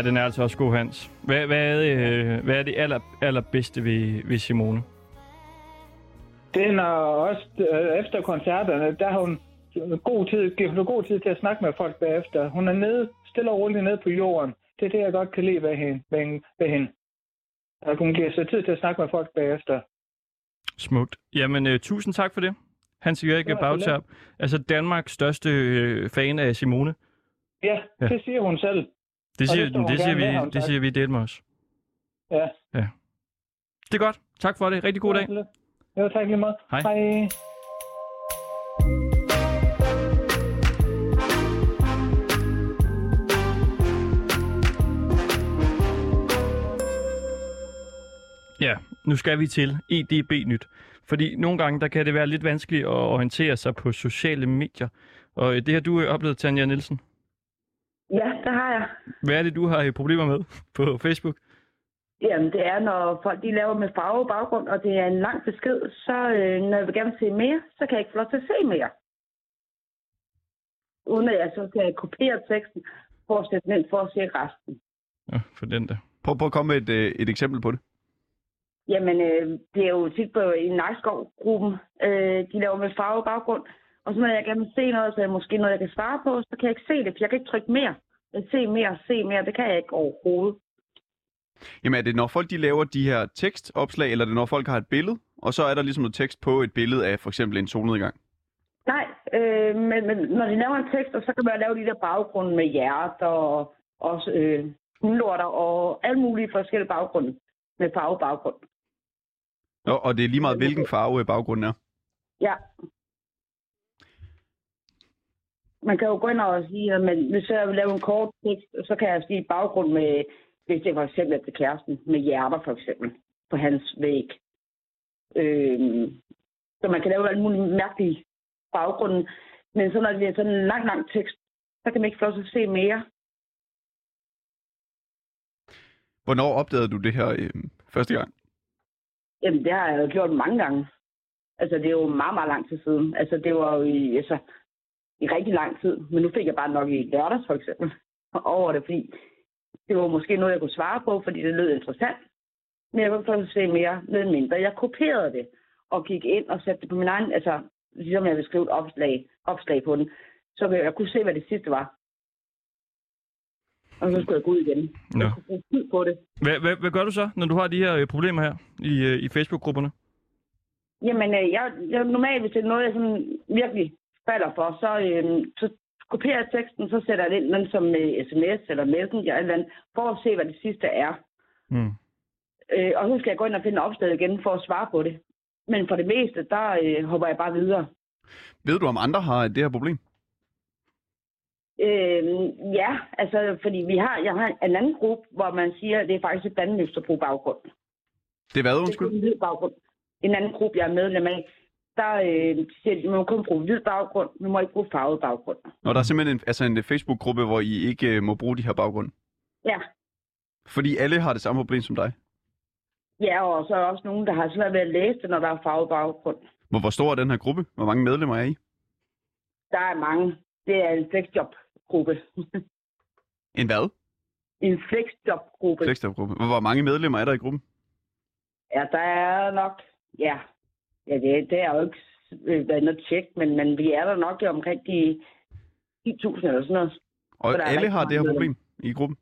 [SPEAKER 1] Ja, den er altså også god, Hans. Hvad, hvad, er, det, øh, hvad er det aller, allerbedste ved, ved Simone?
[SPEAKER 11] Det er når også øh, efter koncerterne, der har hun god tid, giver hun god tid til at snakke med folk bagefter. Hun er nede, stille og roligt nede på jorden. Det er det, jeg godt kan lide ved hende. Ved, ved hende. At hun giver sig tid til at snakke med folk bagefter.
[SPEAKER 1] Smukt. Jamen, øh, tusind tak for det. Hans Erik
[SPEAKER 11] Det var så
[SPEAKER 1] Bagtab. Altså Danmarks største øh, fan af Simone.
[SPEAKER 11] Ja.
[SPEAKER 1] ja,
[SPEAKER 11] det siger hun selv.
[SPEAKER 1] Det siger,
[SPEAKER 11] det står
[SPEAKER 1] det, det, siger vi, det
[SPEAKER 11] sagt.
[SPEAKER 1] siger vi det med os.
[SPEAKER 11] Ja.
[SPEAKER 1] Ja. Det er godt. Tak for det. Rigtig god dag.
[SPEAKER 11] Jo, tak lige meget.
[SPEAKER 1] Hej.
[SPEAKER 11] Hej.
[SPEAKER 1] Ja, nu skal vi til EDB-nyt. Fordi nogle gange, der kan det være lidt vanskeligt at orientere sig på sociale medier. Og øh, det har du øh, oplevet, Tanja Nielsen.
[SPEAKER 8] Ja, det har jeg.
[SPEAKER 1] Hvad er det, du har problemer med på Facebook?
[SPEAKER 8] Jamen, det er, når folk de laver med farve baggrund, og det er en lang besked, så øh, når jeg vil gerne se mere, så kan jeg ikke få lov til at se mere. Uden at jeg så kan kopiere teksten for at sætte den ind for at se resten.
[SPEAKER 1] Ja, for den der.
[SPEAKER 2] Prøv, prøv at komme med et, øh, et eksempel på det.
[SPEAKER 8] Jamen, øh, det er jo tit på i Nakskov-gruppen, øh, de laver med farve baggrund. Og så når jeg gerne vil se noget, så er måske noget, jeg kan svare på, så kan jeg ikke se det, for jeg kan ikke trykke mere. Se mere, se mere, det kan jeg ikke overhovedet.
[SPEAKER 2] Jamen er det, når folk de laver de her tekstopslag, eller er det når folk har et billede, og så er der ligesom noget tekst på et billede af for eksempel en solnedgang?
[SPEAKER 8] Nej, øh, men, men når de laver en tekst, og så kan man lave de der baggrunde med hjerter og også øh, hundlorter og alle mulige forskellige baggrunde med farvebaggrund.
[SPEAKER 2] Og, og det er lige meget, hvilken farve øh, baggrunden er.
[SPEAKER 8] Ja. Man kan jo gå ind og sige, at man, hvis jeg vil lave en kort tekst, så kan jeg sige baggrund med, hvis det for eksempel er til kæresten, med hjerter for eksempel, på hans væg. Øh, så man kan lave alle mulige mærkelige baggrunde. Men så når det er sådan en lang, lang tekst, så kan man ikke få lov at se mere.
[SPEAKER 2] Hvornår opdagede du det her øh, første gang?
[SPEAKER 8] Jamen, det har jeg jo gjort mange gange. Altså, det er jo meget, meget lang tid siden. Altså, det var jo i, altså, i rigtig lang tid. Men nu fik jeg bare nok i lørdags, for eksempel, over det, fordi det var måske noget, jeg kunne svare på, fordi det lød interessant. Men jeg kunne at se mere, med mindre. Jeg kopierede det og gik ind og satte det på min egen, altså, ligesom jeg ville skrive et opslag, opslag på den, så jeg, jeg kunne se, hvad det sidste var. Og så skulle jeg gå ud igen.
[SPEAKER 1] Nå.
[SPEAKER 8] Jeg kunne bruge tid på det.
[SPEAKER 1] Hvad, hvad, hvad gør du så, når du har de her øh, problemer her i, øh, i Facebook-grupperne?
[SPEAKER 8] Jamen, øh, jeg, jeg normalt, hvis det er noget, jeg sådan virkelig falder for, så, øh, så kopierer jeg teksten, så sætter jeg det ind som øh, sms eller messenger eller andet, for at se, hvad det sidste er.
[SPEAKER 1] Mm.
[SPEAKER 8] Øh, og så skal jeg gå ind og finde opslaget igen for at svare på det. Men for det meste, der øh, hopper jeg bare videre.
[SPEAKER 2] Ved du, om andre har det her problem?
[SPEAKER 8] Øh, ja, altså, fordi vi har, jeg har en anden gruppe, hvor man siger, at det er faktisk et bandmønster baggrund.
[SPEAKER 2] Det er hvad,
[SPEAKER 8] Det er
[SPEAKER 2] undskyld?
[SPEAKER 8] hvid baggrund. En anden gruppe, jeg er medlem af, der øh, siger, de, man må kun bruge hvid baggrund, man må ikke bruge farvet baggrund.
[SPEAKER 2] Når der er simpelthen en, altså en Facebook-gruppe, hvor I ikke øh, må bruge de her baggrunde.
[SPEAKER 8] Ja,
[SPEAKER 2] Fordi alle har det samme problem som dig.
[SPEAKER 8] ja og så er der også nogen, der har svært ved at læse det, når der er farvet baggrund.
[SPEAKER 2] Hvor, hvor stor er den her gruppe? Hvor mange medlemmer er I?
[SPEAKER 8] Der er mange. Det er en flexjob-gruppe.
[SPEAKER 2] En hvad?
[SPEAKER 8] en flexjob-gruppe.
[SPEAKER 2] Flexjob-gruppe. Hvor mange medlemmer er der i gruppen?
[SPEAKER 8] Ja, der er nok, ja, ja det, det er jo ikke øh, været noget tjek, men, men vi er der nok omkring de 10.000 eller sådan noget.
[SPEAKER 2] Og
[SPEAKER 8] Så
[SPEAKER 2] alle har det her problem i gruppen?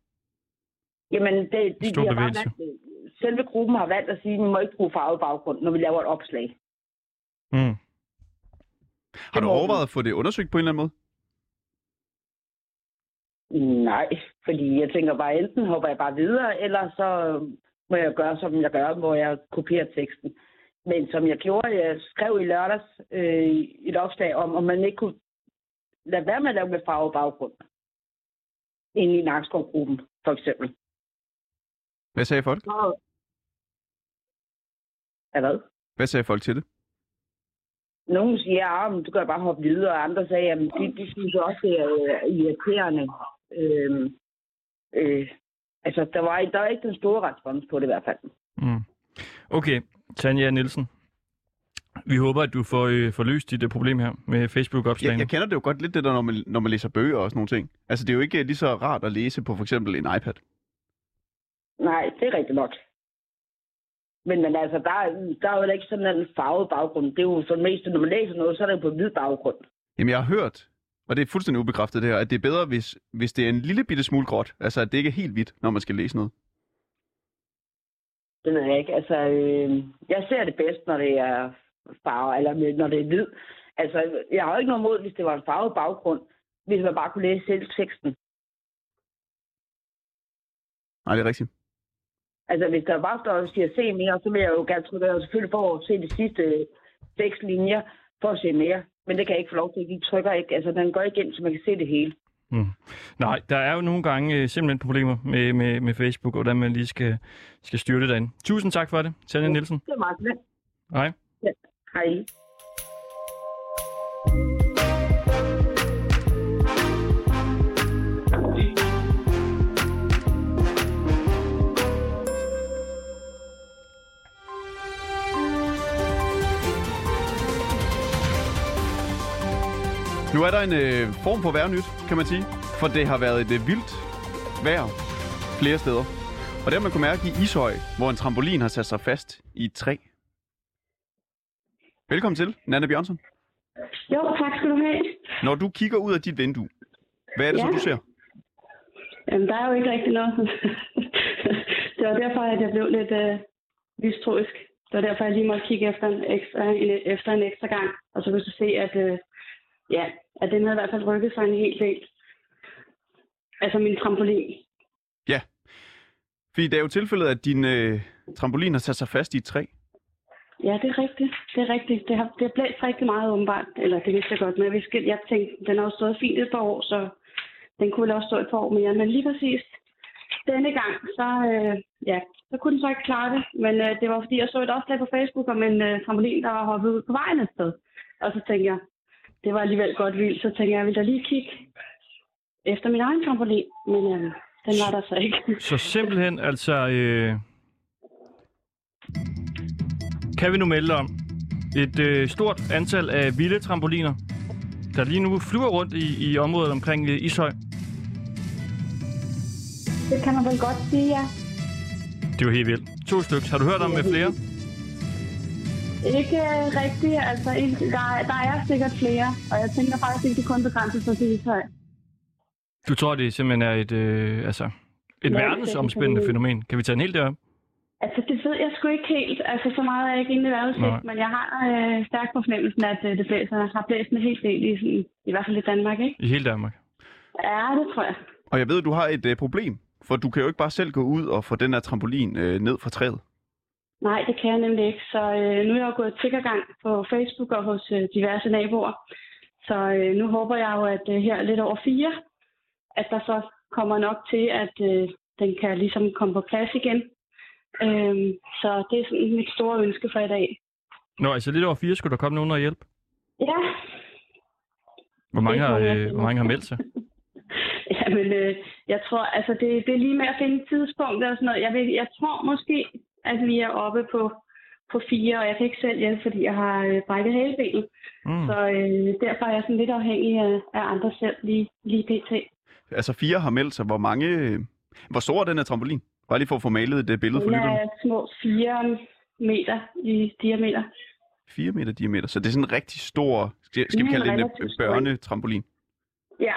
[SPEAKER 8] Jamen, det,
[SPEAKER 1] Stor
[SPEAKER 8] de har bare valgt, øh, selve gruppen har valgt at sige, at vi må ikke bruge farvet baggrund, når vi laver et opslag.
[SPEAKER 1] Mm.
[SPEAKER 2] Har du overvejet at få det undersøgt på en eller anden måde?
[SPEAKER 8] Nej, fordi jeg tænker bare, enten hopper jeg bare videre, eller så må jeg gøre, som jeg gør, hvor jeg kopierer teksten. Men som jeg gjorde, jeg skrev i lørdags øh, et opslag om, om man ikke kunne lade være med at lave med farve baggrund. Inde i Nakskov-gruppen, for eksempel.
[SPEAKER 2] Hvad sagde folk?
[SPEAKER 8] Så... Ja, hvad?
[SPEAKER 2] Hvad sagde folk til det?
[SPEAKER 8] Nogle siger, at du kan bare hoppe videre, og andre sagde, at de, de synes også, det er øh, irriterende. Øh, øh, altså, der var, der var ikke den store respons på det i hvert fald.
[SPEAKER 1] Mm. Okay, Tanja Nielsen. Vi håber, at du får, øh, får løst dit øh, problem her med Facebook-opslagene.
[SPEAKER 2] Jeg, jeg kender det jo godt lidt, det der, når man, når man læser bøger og sådan nogle ting. Altså, det er jo ikke lige så rart at læse på for eksempel en iPad.
[SPEAKER 7] Nej, det er rigtigt nok. Men, men altså, der, er- der er jo ikke sådan en farvet baggrund. Det er jo for det meste, når man læser noget, så er det jo på hvid baggrund.
[SPEAKER 2] Jamen, jeg har hørt, og det er fuldstændig ubekræftet det her, at det er bedre, hvis, hvis det er en lille bitte smule gråt. Altså, at det ikke er helt hvidt, når man skal læse noget.
[SPEAKER 7] Det ved jeg ikke. Altså, øh, jeg ser det bedst, når det er farve, eller når det er hvid. Altså, jeg har jo ikke noget mod, hvis det var en farvet baggrund, hvis man bare kunne læse selv teksten.
[SPEAKER 2] Nej, det er rigtigt.
[SPEAKER 7] Altså, hvis der bare står og siger se mere, så vil jeg jo gerne trykke, og selvfølgelig for at se de sidste øh, seks linjer for at se mere. Men det kan jeg ikke få lov til. De trykker ikke. Altså, den går ind, så man kan se det hele.
[SPEAKER 1] Mm. Nej, der er jo nogle gange øh, simpelthen problemer med, med, med Facebook, og hvordan man lige skal, skal styre det derinde. Tusind tak for det, Tanja Nielsen.
[SPEAKER 7] Det er meget.
[SPEAKER 1] Hej.
[SPEAKER 7] Ja. Hej.
[SPEAKER 2] Nu er der en øh, form for vejrnyt, kan man sige. For det har været et øh, vildt vejr flere steder. Og det har man kunne mærke i Ishøj, hvor en trampolin har sat sig fast i et træ. Velkommen til, Nanne Bjørnsson.
[SPEAKER 13] Jo, tak skal du have.
[SPEAKER 2] Når du kigger ud af dit vindue, hvad er det så,
[SPEAKER 13] Ja.
[SPEAKER 2] du ser?
[SPEAKER 13] Jamen, der er jo ikke rigtig noget. [laughs] det var derfor, at jeg blev lidt øh, mistroisk. Det var derfor, jeg lige måtte kigge efter en ekstra, en, efter en ekstra gang. Og så kunne jeg se, at, øh, ja, at den havde i hvert fald rykket sig en hel del. Altså min trampolin.
[SPEAKER 2] Ja. Fordi det er jo tilfældet, at din øh, trampolin har sat sig fast i et træ.
[SPEAKER 13] Ja, det er rigtigt. Det er rigtigt. Det har, det har blæst rigtig meget åbenbart. Eller det vidste jeg godt, men jeg, vidste, jeg tænkte, den har jo stået fint et par år, så den kunne vel også stå et par år mere. Men lige præcis denne gang, så, øh, ja, så kunne den så ikke klare det. Men øh, det var fordi, jeg så et opslag på Facebook om en øh, trampolin, der var hoppet ud på vejen et sted. Og så tænkte jeg, det var alligevel godt vildt. Så tænkte jeg, jeg ville da lige kigge efter min egen trampolin. Men øh, den var der så ikke. [laughs]
[SPEAKER 1] Så simpelthen, altså... Øh, kan vi nu melde om et øh, stort antal af vilde trampoliner, der lige nu flyver rundt i, i området omkring øh, Ishøj.
[SPEAKER 13] Det kan man vel godt sige, ja.
[SPEAKER 1] Det er jo helt vildt. To stykker. Har du hørt om med flere?
[SPEAKER 13] Ikke øh, rigtigt. Altså, der, der er sikkert flere, og jeg tænker faktisk ikke, det kun begrænser sig til Ishøj.
[SPEAKER 1] Du tror, det simpelthen er et, øh, altså, et
[SPEAKER 13] Ja,
[SPEAKER 1] verdensomspændende
[SPEAKER 13] det kan vi-
[SPEAKER 1] fænomen. Kan vi tage en helt derop?
[SPEAKER 13] Altså, det ved jeg sgu ikke helt. Altså, så meget er jeg ikke inde i værelset, men jeg har øh, stærkt på fornemmelsen, at øh, det blæser, har blæst en helt del i, sådan, i hvert fald i Danmark, ikke?
[SPEAKER 1] I hele Danmark.
[SPEAKER 13] Ja, det tror jeg.
[SPEAKER 2] Og jeg ved, at du har et øh, problem. For du kan jo ikke bare selv gå ud og få den her trampolin øh, ned fra træet.
[SPEAKER 13] Nej, det kan jeg nemlig ikke. Så øh, nu er jeg jo gået tiggergang på Facebook og hos øh, diverse naboer. Så øh, nu håber jeg jo, at øh, her lidt over fire, at der så kommer nok til, at øh, den kan ligesom komme på plads igen. Øhm, så det er sådan mit store ønske for i dag.
[SPEAKER 1] Nå, altså lidt over fire skulle der komme nogen og hjælpe.
[SPEAKER 13] Ja,
[SPEAKER 1] Hvor mange, har, øh, hvor mange har meldt sig? [laughs]
[SPEAKER 13] Jamen, øh, jeg tror, altså det, det er lige med at finde tidspunkt og sådan noget. Jeg, vil, jeg tror måske, at vi er oppe på, på fire, og jeg kan ikke selv hjælpe, fordi jeg har øh, brækket halebenet.
[SPEAKER 2] Mm.
[SPEAKER 13] Så øh, derfor er jeg sådan lidt afhængig af, af andre selv lige, lige pt.
[SPEAKER 2] Altså fire har meldt sig. Hvor mange... øh, Hvor stor er den her trampolin? Bare lige for at få malet et øh, billede for
[SPEAKER 13] Den
[SPEAKER 2] lytterne.
[SPEAKER 13] er små fire meter i diameter.
[SPEAKER 2] 4 meter diameter. Så det er sådan en rigtig stor, skal, skal vi
[SPEAKER 13] Den
[SPEAKER 2] kalde det en øh,
[SPEAKER 13] stor.
[SPEAKER 2] børnetrampolin.
[SPEAKER 13] Ja,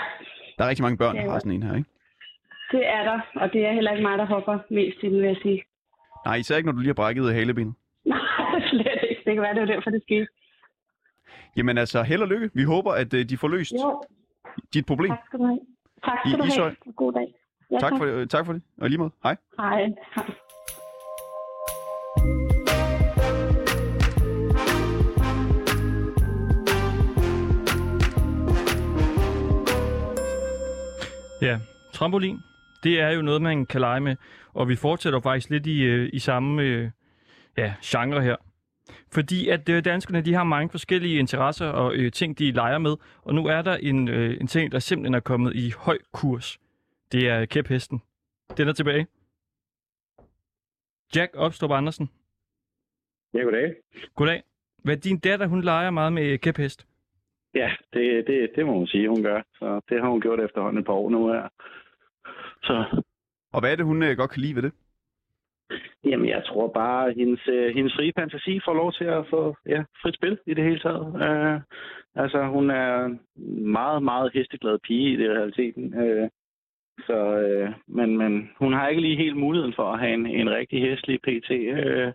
[SPEAKER 2] Der er rigtig mange børn, der har sådan en her, ikke?
[SPEAKER 13] det er der, og det er heller ikke mig, der hopper mest i den, vil jeg sige.
[SPEAKER 2] Nej, især ikke, når du lige har brækket halebenet. [laughs]
[SPEAKER 13] Nej, slet ikke. Det kan være, det var derfor, det skete.
[SPEAKER 2] Jamen altså, held og lykke. Vi håber, at øh, de får løst
[SPEAKER 13] Jo,
[SPEAKER 2] dit problem.
[SPEAKER 13] tak skal du have. Tak
[SPEAKER 2] I
[SPEAKER 13] skal du
[SPEAKER 2] Ishøj.
[SPEAKER 13] have. God dag. Ja,
[SPEAKER 2] tak, for, øh, tak for det. Og i lige måde. Hej.
[SPEAKER 13] Hej. Hej.
[SPEAKER 1] Ja, trampolin. Det er jo noget, man kan lege med. Og vi fortsætter faktisk lidt i, øh, i samme øh, ja, genre her. Fordi at øh, danskerne de har mange forskellige interesser og øh, ting, de leger med. Og nu er der en, øh, en ting, der simpelthen er kommet i høj kurs. Det er kæphesten. Den er tilbage. Jack Opstrup Andersen.
[SPEAKER 14] Ja, goddag.
[SPEAKER 1] Goddag. Hvad din datter, hun leger meget med kæphest?
[SPEAKER 14] Ja, det, det, det må man sige, hun gør. Så det har hun gjort efterhånden et par år nu her. Så
[SPEAKER 2] Og hvad er det, hun øh, godt kan lide ved det?
[SPEAKER 14] Jamen, jeg tror bare, at hendes, øh, hendes frie fantasi får lov til at få ja, frit spil i det hele taget. Øh, altså, hun er en meget, meget hesteglad pige i det realiteten. Øh, så, øh, men, men hun har ikke lige helt muligheden for at have en, en rigtig hestlig PT. Øh,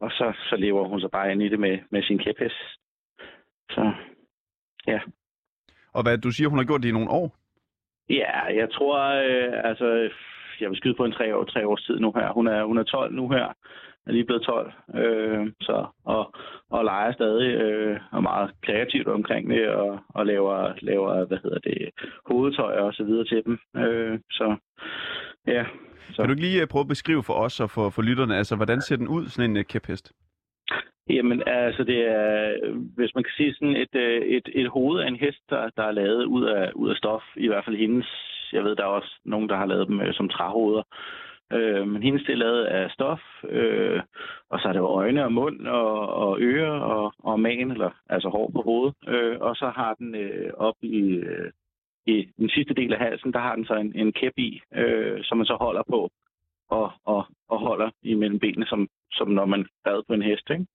[SPEAKER 14] og så, så lever hun så bare ind i det med, med sin kæphest. Så, ja.
[SPEAKER 2] Og hvad du siger, hun har gjort det i nogle år?
[SPEAKER 14] Ja, jeg tror, øh, altså, jeg vil skyde på en tre, år, tre års tid nu her. Hun er, hun er 12 nu her, er lige blevet 12, øh, så, og, og leger stadig øh, og meget kreativt omkring det, og, og laver, laver, hvad hedder det, hovedtøj og så videre til dem. Øh, så ja. Så.
[SPEAKER 2] Kan du lige øh, prøve at beskrive for os og for, for lytterne, altså hvordan ser den ud, sådan en øh, kæphest?
[SPEAKER 14] Jamen, altså det er, hvis man kan sige sådan et, øh, et, et hoved af en hest, der, der er lavet ud af, ud af stof, i hvert fald hendes. Jeg ved, der er også nogen, der har lavet dem øh, som træhoveder. Øh, men hendes det er lavet af stof, øh, og så er det jo øjne og mund og, og ører og, og magen, eller altså hår på hovedet. Øh, og så har den øh, op i, øh, i den sidste del af halsen, der har den så en, en kæp i, øh, som man så holder på og, og, og holder imellem benene, som, som når man red på en hest. Ikke?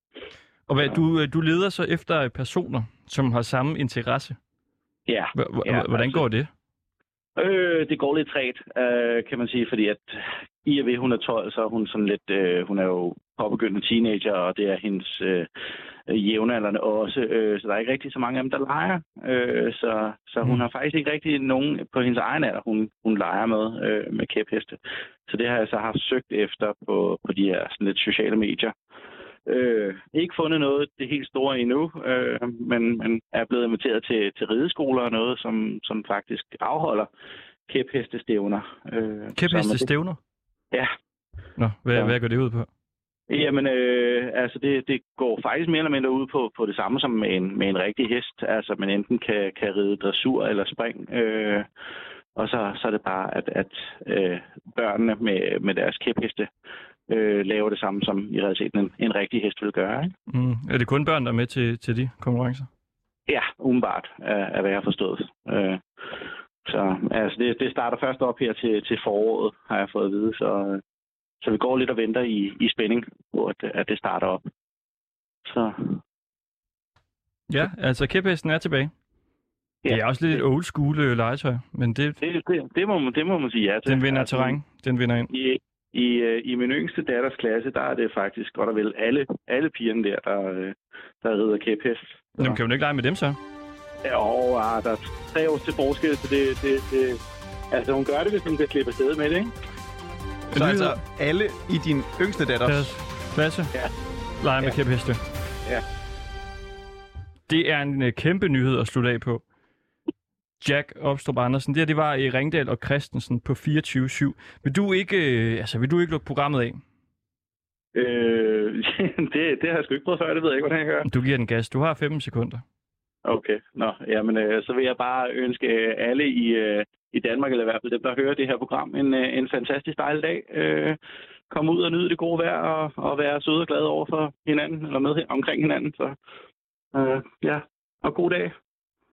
[SPEAKER 1] Og hvad, du, øh, du leder så efter personer, som har samme interesse.
[SPEAKER 14] Ja.
[SPEAKER 1] H- h-
[SPEAKER 14] ja,
[SPEAKER 1] hvordan
[SPEAKER 14] altså-
[SPEAKER 1] går det?
[SPEAKER 14] Øh, det går lidt træt, øh, kan man sige, fordi at i og ved hun er 12, så er hun sådan lidt, øh, hun er jo påbegyndende teenager, og det er hendes øh, jævnaldrende også, øh, så der er ikke rigtig så mange af dem, der leger. Øh, så så hun
[SPEAKER 1] Mm.
[SPEAKER 14] har faktisk ikke rigtig nogen på hendes egen alder, hun, hun leger med, øh, med kæpheste. Så det har jeg så haft søgt efter på, på de her sådan lidt sociale medier. Øh, ikke fundet noget det helt store endnu, øh, men, men er blevet inviteret til, til rideskoler og noget, som, som faktisk afholder kæphestestævner. Øh,
[SPEAKER 1] Kæphestestævner?
[SPEAKER 14] Ja.
[SPEAKER 1] Nå, hvad,
[SPEAKER 14] Ja.
[SPEAKER 1] hvad går det ud på?
[SPEAKER 14] Jamen, øh, altså det, det går faktisk mere eller mindre ud på, på det samme som med en, med en rigtig hest. Altså, man enten kan, kan ride dressur eller spring. Øh, og så, så er det bare, at, at øh, børnene med, med deres kæpheste øh, laver det samme, som i realiteten en, en rigtig hest vil gøre. Ikke?
[SPEAKER 1] Mm. Er det kun børn, der er med til, til de konkurrencer?
[SPEAKER 14] Ja, umiddelbart, er, er hvad jeg har forstået. Øh, så altså, det, det starter først op her til, til foråret, har jeg fået at vide. Så, øh, så vi går lidt og venter i, i spænding på, at, at det starter op. Så
[SPEAKER 1] Ja, altså kæphesten er tilbage.
[SPEAKER 14] Ja.
[SPEAKER 1] Det er også lidt et old school øh, legetøj, men det,
[SPEAKER 14] det, det, det, må, man- det må man sige ja til.
[SPEAKER 1] den vinder
[SPEAKER 14] Altså,
[SPEAKER 1] terræn. Den vinder ind.
[SPEAKER 14] I, i, øh, I min yngste datters klasse, der er det faktisk godt og vel alle, alle pigerne der, der, øh, der rider kæphest.
[SPEAKER 1] Jamen, kan du ikke lege med dem så?
[SPEAKER 14] Ja, og ah, der er tre år til forskel, så det, det, det, altså hun gør det, hvis hun kan slippe afsted med det, ikke?
[SPEAKER 2] Så altså alle i din yngste datters
[SPEAKER 1] Deres klasse
[SPEAKER 14] Ja.
[SPEAKER 1] leger med kæpheste.
[SPEAKER 14] Ja.
[SPEAKER 1] Det er en øh, kæmpe nyhed at slutte af på. Jack Opstrup Andersen, det her, det var i Ringdal og Christensen på 24-7. Vil du ikke, øh, altså, vil du ikke lukke programmet af?
[SPEAKER 14] Øh, [laughs] det, det har jeg sgu ikke prøvet før, det ved jeg ikke, hvordan jeg gør.
[SPEAKER 1] Du giver den gas. Du har 15 sekunder.
[SPEAKER 14] Okay, nå, jamen øh, så vil jeg bare ønske øh, alle i, øh, i Danmark, eller i hvert fald dem, der hører det her program, en, øh, en fantastisk dejlig dag. Øh, kom ud og nyde det gode vejr, og, og være søde og glade over for hinanden, eller med omkring hinanden. Så øh, ja, og god dag.